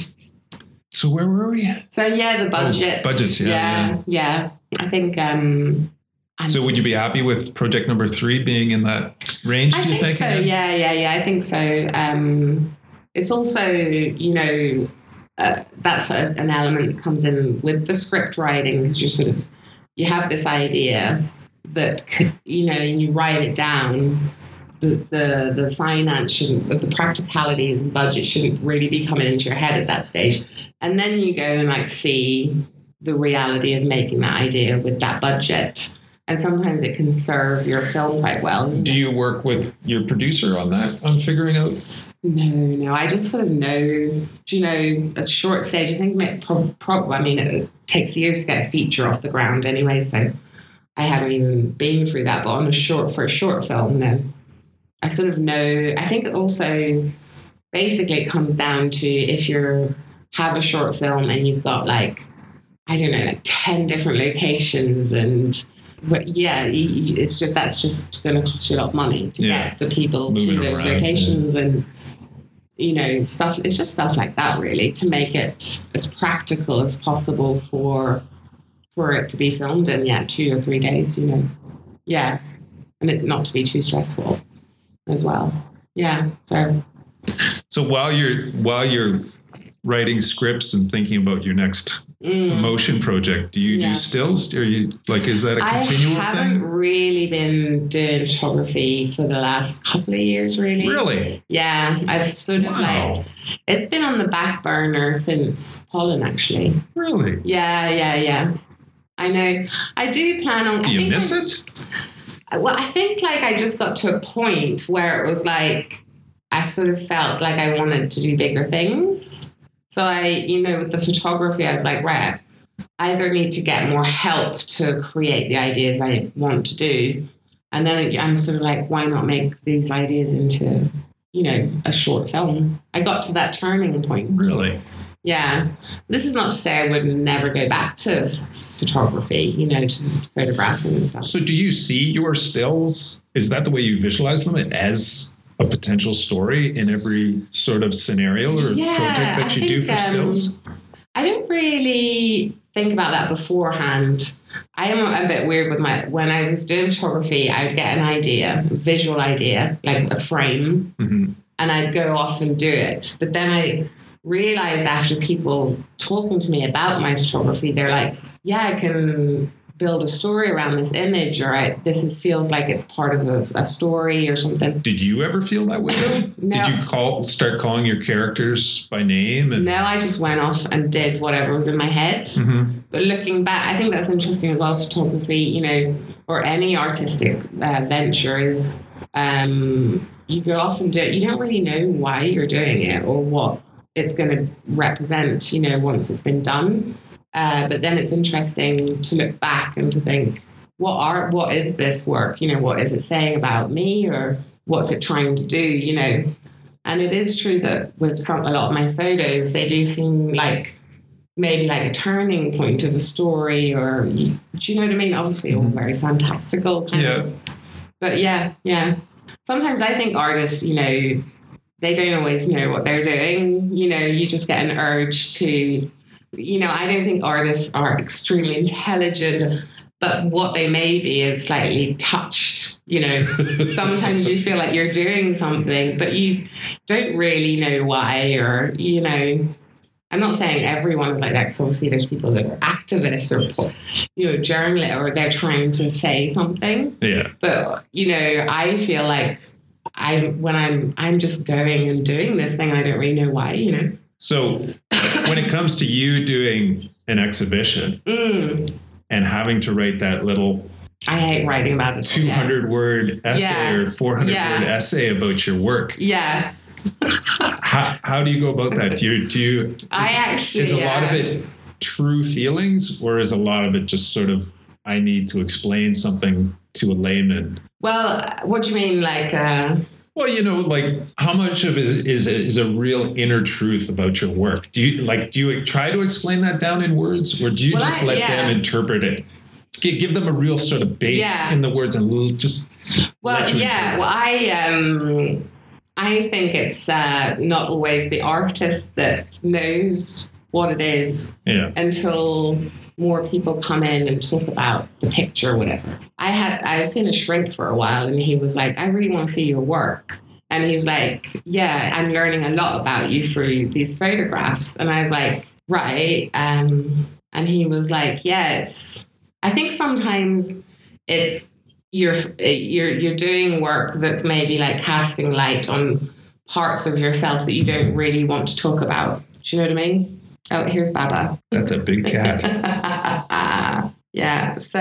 B: So where were we?
C: So yeah, the budget.
B: Oh, budgets, yeah,
C: Yeah. Yeah. I think um I'm-
B: So would you be happy with project number three being in that range?
C: I
B: do you
C: think,
B: think?
C: so. Yeah, yeah, yeah. I think so. Um, it's also, you know, uh, that's a, an element that comes in with the script writing because you sort of you have this idea that you know, and you write it down. The the the finance shouldn't, the practicalities and budget shouldn't really be coming into your head at that stage, and then you go and like see the reality of making that idea with that budget. And sometimes it can serve your film quite well.
B: Do you work with your producer on that, on figuring out?
C: No, no. I just sort of know, do you know, a short stage, I think, it pro- pro- I mean, it takes years to get a feature off the ground anyway. So I haven't even been through that. But on a short, for a short film, no. I sort of know, I think also basically it comes down to if you have a short film and you've got like, I don't know, like 10 different locations and but yeah, it's just that's just going to cost you a lot of money to
B: Yeah.
C: get the people
B: Moving
C: to those
B: around,
C: locations and you know stuff. It's just stuff like that, really, to make it as practical as possible for for it to be filmed in yeah two or three days. You know, yeah, and it not to be too stressful as well. Yeah, so
B: So while you're while you're writing scripts and thinking about your next
C: Mm.
B: motion project, do you
C: Yeah.
B: do stills? Are you like is that a continual I
C: haven't
B: thing?
C: really been doing photography for the last couple of years, really.
B: Really?
C: Yeah, I've sort of like it's been on the back burner since pollen, actually.
B: Really?
C: Yeah, yeah, yeah. I know. I do plan on.
B: Do you miss it?
C: Well, I think like I just got to a point where it was like I sort of felt like I wanted to do bigger things. So I, you know, with the photography, I was like, right, I either need to get more help to create the ideas I want to do. And then I'm sort of like, why not make these ideas into, you know, a short film? I got to that turning point.
B: Really?
C: Yeah. This is not to say I would never go back to photography, you know, to photographing and stuff.
B: So do you see your stills? Is that the way you visualize them as a potential story in every sort of scenario or
C: Yeah,
B: project that you do for
C: um,
B: stills?
C: I don't really think about that beforehand. I am a bit weird with my when I was doing photography, I would get an idea, a visual idea, like a frame,
B: Mhm.
C: and I'd go off and do it. But then I realized after people talking to me about my photography, they're like, "Yeah, I can build a story around this image, or I, this is, feels like it's part of a, a story or something."
B: Did you ever feel that way though?
C: No.
B: Did you call start calling your characters by name and
C: No, I just went off and did whatever was in my head.
B: Mhm.
C: But looking back, I think that's interesting as well. Photography, you know, or any artistic uh, venture is um, you go off and do it. You don't really know why you're doing it or what it's going to represent. You know, once it's been done. Uh, but then it's interesting to look back and to think, what are what is this work? You know, what is it saying about me, or what's it trying to do? You know, and it is true that with some a lot of my photos, they do seem like maybe like a turning point of a story or you, do you know what I mean? Obviously all very fantastical kind
B: Yeah.
C: of. But yeah, yeah. Sometimes I think artists, you know, they don't always know what they're doing. You know, you just get an urge to, you know, I don't think artists are extremely intelligent, but what they may be is slightly touched. You know, sometimes you feel like you're doing something, but you don't really know why, or, you know, I'm not saying everyone is like that because obviously there's people that are activists or, you know, journalists or they're trying to say something.
B: Yeah.
C: But, you know, I feel like I, when I'm, I'm just going and doing this thing, I don't really know why, you know.
B: So when it comes to you doing an exhibition
C: Mm,
B: and having to write that little
C: I hate writing about it.
B: 200 word essay
C: Yeah.
B: or 400
C: Yeah.
B: word essay about your work,
C: Yeah.
B: how, how do you go about that? Do you, do you,
C: I actually.
B: is a lot of it true feelings or is a lot of it just sort of I need to explain something to a layman?
C: Well, what do you mean? Like, uh,
B: Well, you know, like how much of it is is is a real inner truth about your work? Do you like do you try to explain that down in words, or do you
C: Well,
B: just
C: I-
B: let
C: yeah.
B: them interpret it? Give, them a real sort of base
C: Yeah.
B: in the words and l- just
C: Well, yeah. Well, I um, I think it's uh, not always the artist that knows what it is
B: yeah.
C: until more people come in and talk about the picture or whatever. I had I was seeing a shrink for a while, and he was like, "I really want to see your work." And he's like, "Yeah, I'm learning a lot about you through these photographs." And I was like, "Right." Um, and he was like, "Yeah, it's. I think sometimes it's you're you're you're doing work that's maybe like casting light on parts of yourself that you don't really want to talk about. Do you know what I mean? Oh, here's Baba.
B: That's a big cat.
C: yeah. So,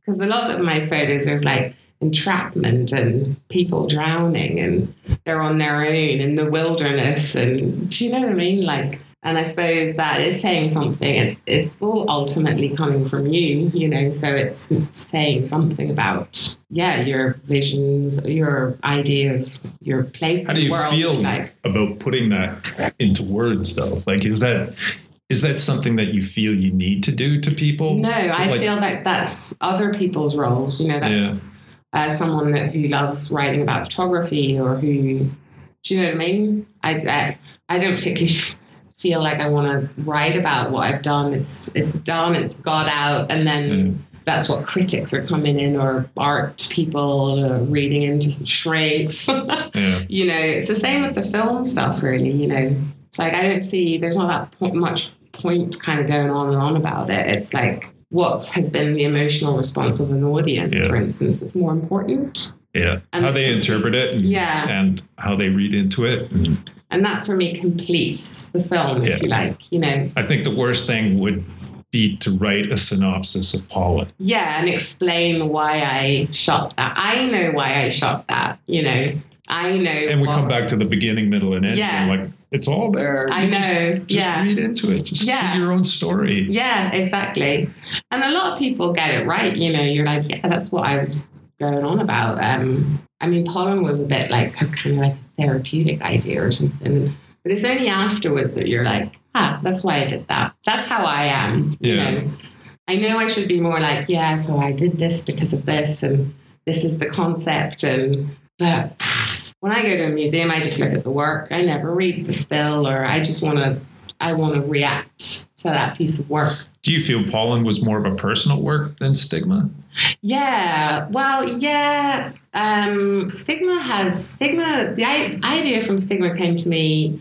C: because a lot of my photos, there's like entrapment and people drowning and they're on their own in the wilderness. And do you know what I mean? Like, and I suppose that is saying something. It, it's all ultimately coming from you, you know, so it's saying something about, yeah, your visions, your idea of your place
B: How do you
C: world.
B: feel
C: Like,
B: about putting that into words, though? Like, is that is that something that you feel you need to do to people?
C: No,
B: To,
C: I
B: like-
C: feel like that's other people's roles. You know, that's uh, someone that who loves writing about photography or who, do you know what I mean? I, I, I don't particularly feel like I want to write about what I've done. It's it's done. It's got out, and then
B: Mm.
C: that's what critics are coming in or art people reading into shrinks.
B: Yeah.
C: you know, it's the same with the film stuff, really. You know, it's like I don't see there's not that much point kind of going on and on about it. It's like what has been the emotional response of an audience,
B: Yeah.
C: for instance, is more important.
B: Yeah.
C: And
B: how they interpret it and,
C: Yeah.
B: and how they read into it. And
C: And that for me completes the film, if
B: Yeah.
C: you like. You know,
B: I think the worst thing would be to write a synopsis of Pollen.
C: yeah, and explain why I shot that. I know why I shot that. You know, I know.
B: And we
C: what-
B: come back to the beginning, middle, and end.
C: Yeah.
B: and like it's all there.
C: I
B: You just-
C: know,
B: Just,
C: yeah.
B: read into it. Just
C: Yeah.
B: see your own story.
C: Yeah, exactly. And a lot of people get it right. You know, you're like, yeah, that's what I was going on about. Um, I mean, pollen was a bit like a kind of like therapeutic idea or something. But it's only afterwards that you're like, ah, that's why I did that. That's how I am. You
B: Yeah.
C: know, I know I should be more like, yeah, so I did this because of this, and this is the concept. And but when I go to a museum, I just look at the work. I never read the spill, or I just want to, I want to react to that piece of work.
B: Do you feel Pollen was more of a personal work than Stigma?
C: Yeah, well, yeah. Um, stigma has stigma. The idea from stigma came to me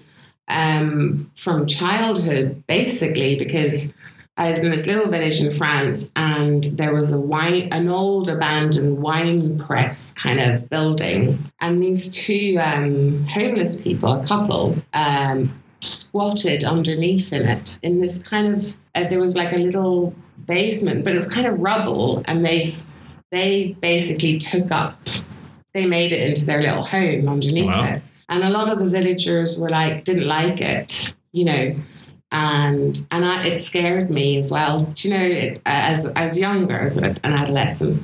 C: um, from childhood, basically, because I was in this little village in France, and there was a wine, an old abandoned wine press kind of building, and these two um, homeless people, a couple, um, squatted underneath in it in this kind of. Uh, there was like a little basement, but it was kind of rubble, and they they basically took up. They made it into their little home underneath
B: Wow.
C: it, and a lot of the villagers were like didn't like it, you know, and and I, it scared me as well. Do you know, it, as as younger as an adolescent,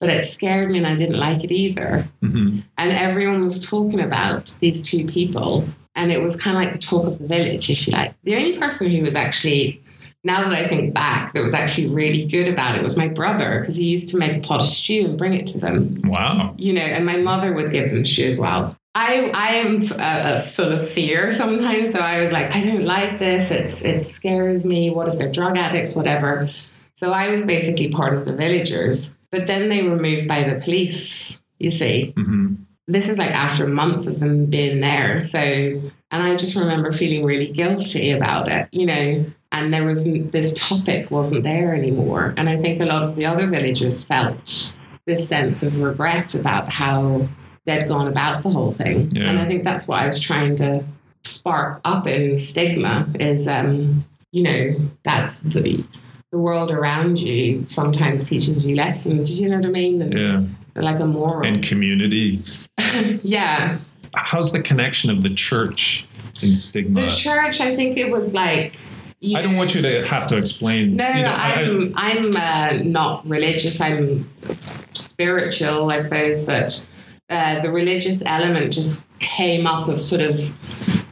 C: but it scared me, and I didn't like it either
B: Mm-hmm.
C: and everyone was talking about these two people and it was kind of like the talk of the village if you like. The only person who was actually now that i think back that was actually really good about it was my brother because he used to make a pot of stew and bring it to them.
B: Wow.
C: you know and my mother would give them stew as well. I, I am f- uh, uh, full of fear sometimes so i was like i don't like this. It's it scares me. What if they're drug addicts? Whatever. So i was basically part of the villagers. But then they were moved by the police you see.
B: Hmm
C: this is like after a month of them being there. So, and I just remember feeling really guilty about it, you know, and there was this topic wasn't there anymore. And I think a lot of the other villagers felt this sense of regret about how they'd gone about the whole thing.
B: Yeah.
C: And I think that's what I was trying to spark up in stigma is, um, you know, that's the, the world around you sometimes teaches you lessons, you know what I mean? And
B: Yeah.
C: like a moral.
B: And community.
C: yeah.
B: How's the connection of the church in Stigma?
C: The church, I think it was like.
B: I don't
C: know-
B: want you to have to explain.
C: No,
B: you know, I- I-
C: I'm I'm uh, not religious. I'm spiritual, I suppose, but uh, the religious element just came up of sort of,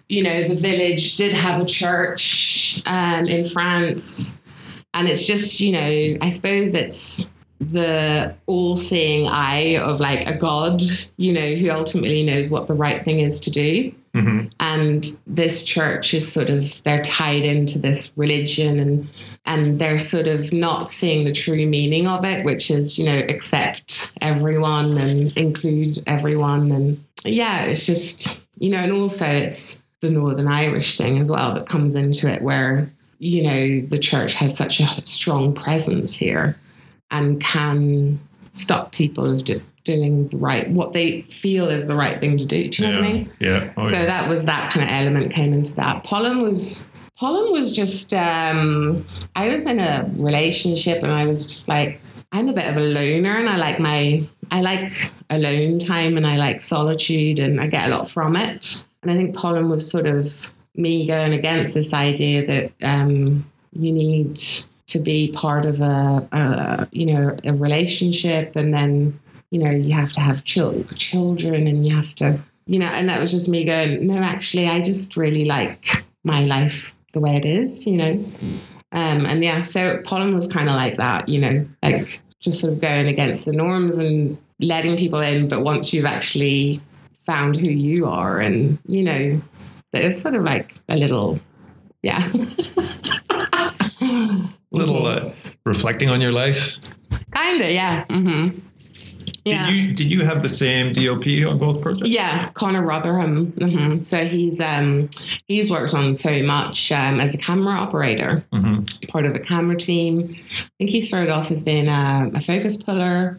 C: you know, the village did have a church um, in France, and it's just, you know, I suppose it's the all-seeing eye of like a god, you know, who ultimately knows what the right thing is to do.
B: Mhm.
C: and this church is sort of they're tied into this religion and and they're sort of not seeing the true meaning of it which is you know accept everyone and include everyone. And yeah it's just you know and also it's the northern irish thing as well that comes into it where you know the church has such a strong presence here and can stop people of do, doing the right what they feel is the right thing to do do you know what i mean
B: Yeah. Oh,
C: so
B: yeah.
C: that was that kind of element came into that. Pollen was pollen was just um, I was in a relationship and I was just like I'm a bit of a loner and I like my I like alone time and I like solitude and I get a lot from it. And I think pollen was sort of me going against this idea that um, you need to be part of a, a you know a relationship and then you know you have to have chil- children and you have to you know, and that was just me going, no, actually, I just really like my life the way it is, you know. Um, and yeah, so pollen was kind of like that, you know, like just sort of going against the norms and letting people in. But once you've actually found who you are, and you know, it's sort of like a little, yeah.
B: little uh, reflecting on your life.
C: Kinda, yeah. Mm-hmm. Yeah.
B: Did you did you have the same DOP on both projects?
C: Yeah, Connor Rotherham. hmm So he's um, he's worked on so much um, as a camera operator,
B: hmm
C: part of the camera team. I think he started off as being a, a focus puller.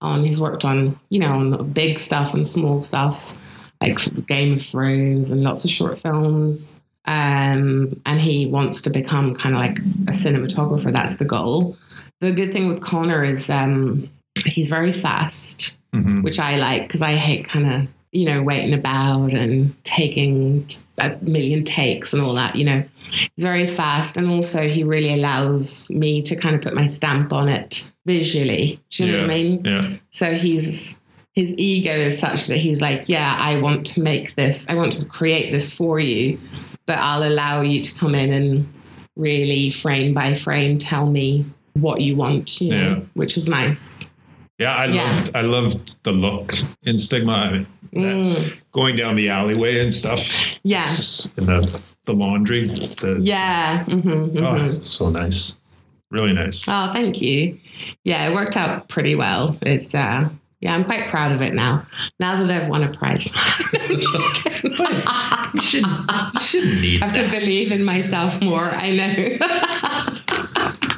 C: On he's worked on you know on big stuff and small stuff like Game of Thrones and lots of short films. Um, and he wants to become kind of like a cinematographer. That's the goal. The good thing with Connor is um, he's very fast
B: hmm
C: which I like because I hate kind of you know waiting about and taking a million takes and all that. You know, he's very fast, and also he really allows me to kind of put my stamp on it visually. Do you know what I mean?
B: Yeah.
C: So he's his ego is such that he's like, yeah, I want to make this, I want to create this for you, but I'll allow you to come in and really frame by frame tell me what you want, you know,
B: Yeah.
C: which is nice.
B: Yeah, I
C: Yeah.
B: loved I loved the look in Stigma. I mean,
C: Mm.
B: going down the alleyway and stuff.
C: Yeah.
B: In the the laundry. The,
C: Yeah. hmm
B: Oh, it's so nice. Really nice.
C: Oh, thank you. Yeah, it worked out pretty well. It's uh yeah, I'm quite proud of it now. Now that I've won a prize. I'm.
B: You shouldn't, you shouldn't need
C: I have to believe in myself more. I know.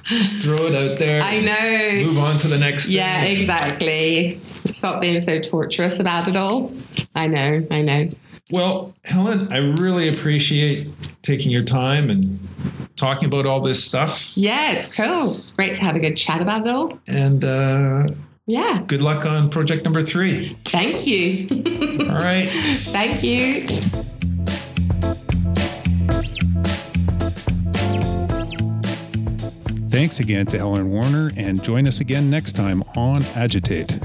B: Just throw it out there.
C: I know.
B: Move on to the next thing.
C: Yeah, exactly. Stop being so torturous about it all. I know, I know.
B: Well, Helen, I really appreciate taking your time and talking about all this stuff.
C: Yeah, it's cool. It's great to have a good chat about it all.
B: And uh,
C: Yeah.
B: good luck on project number three.
C: Thank you.
B: All right.
C: Thank you.
D: Thanks again to Helen Warner, and join us again next time on Agitate.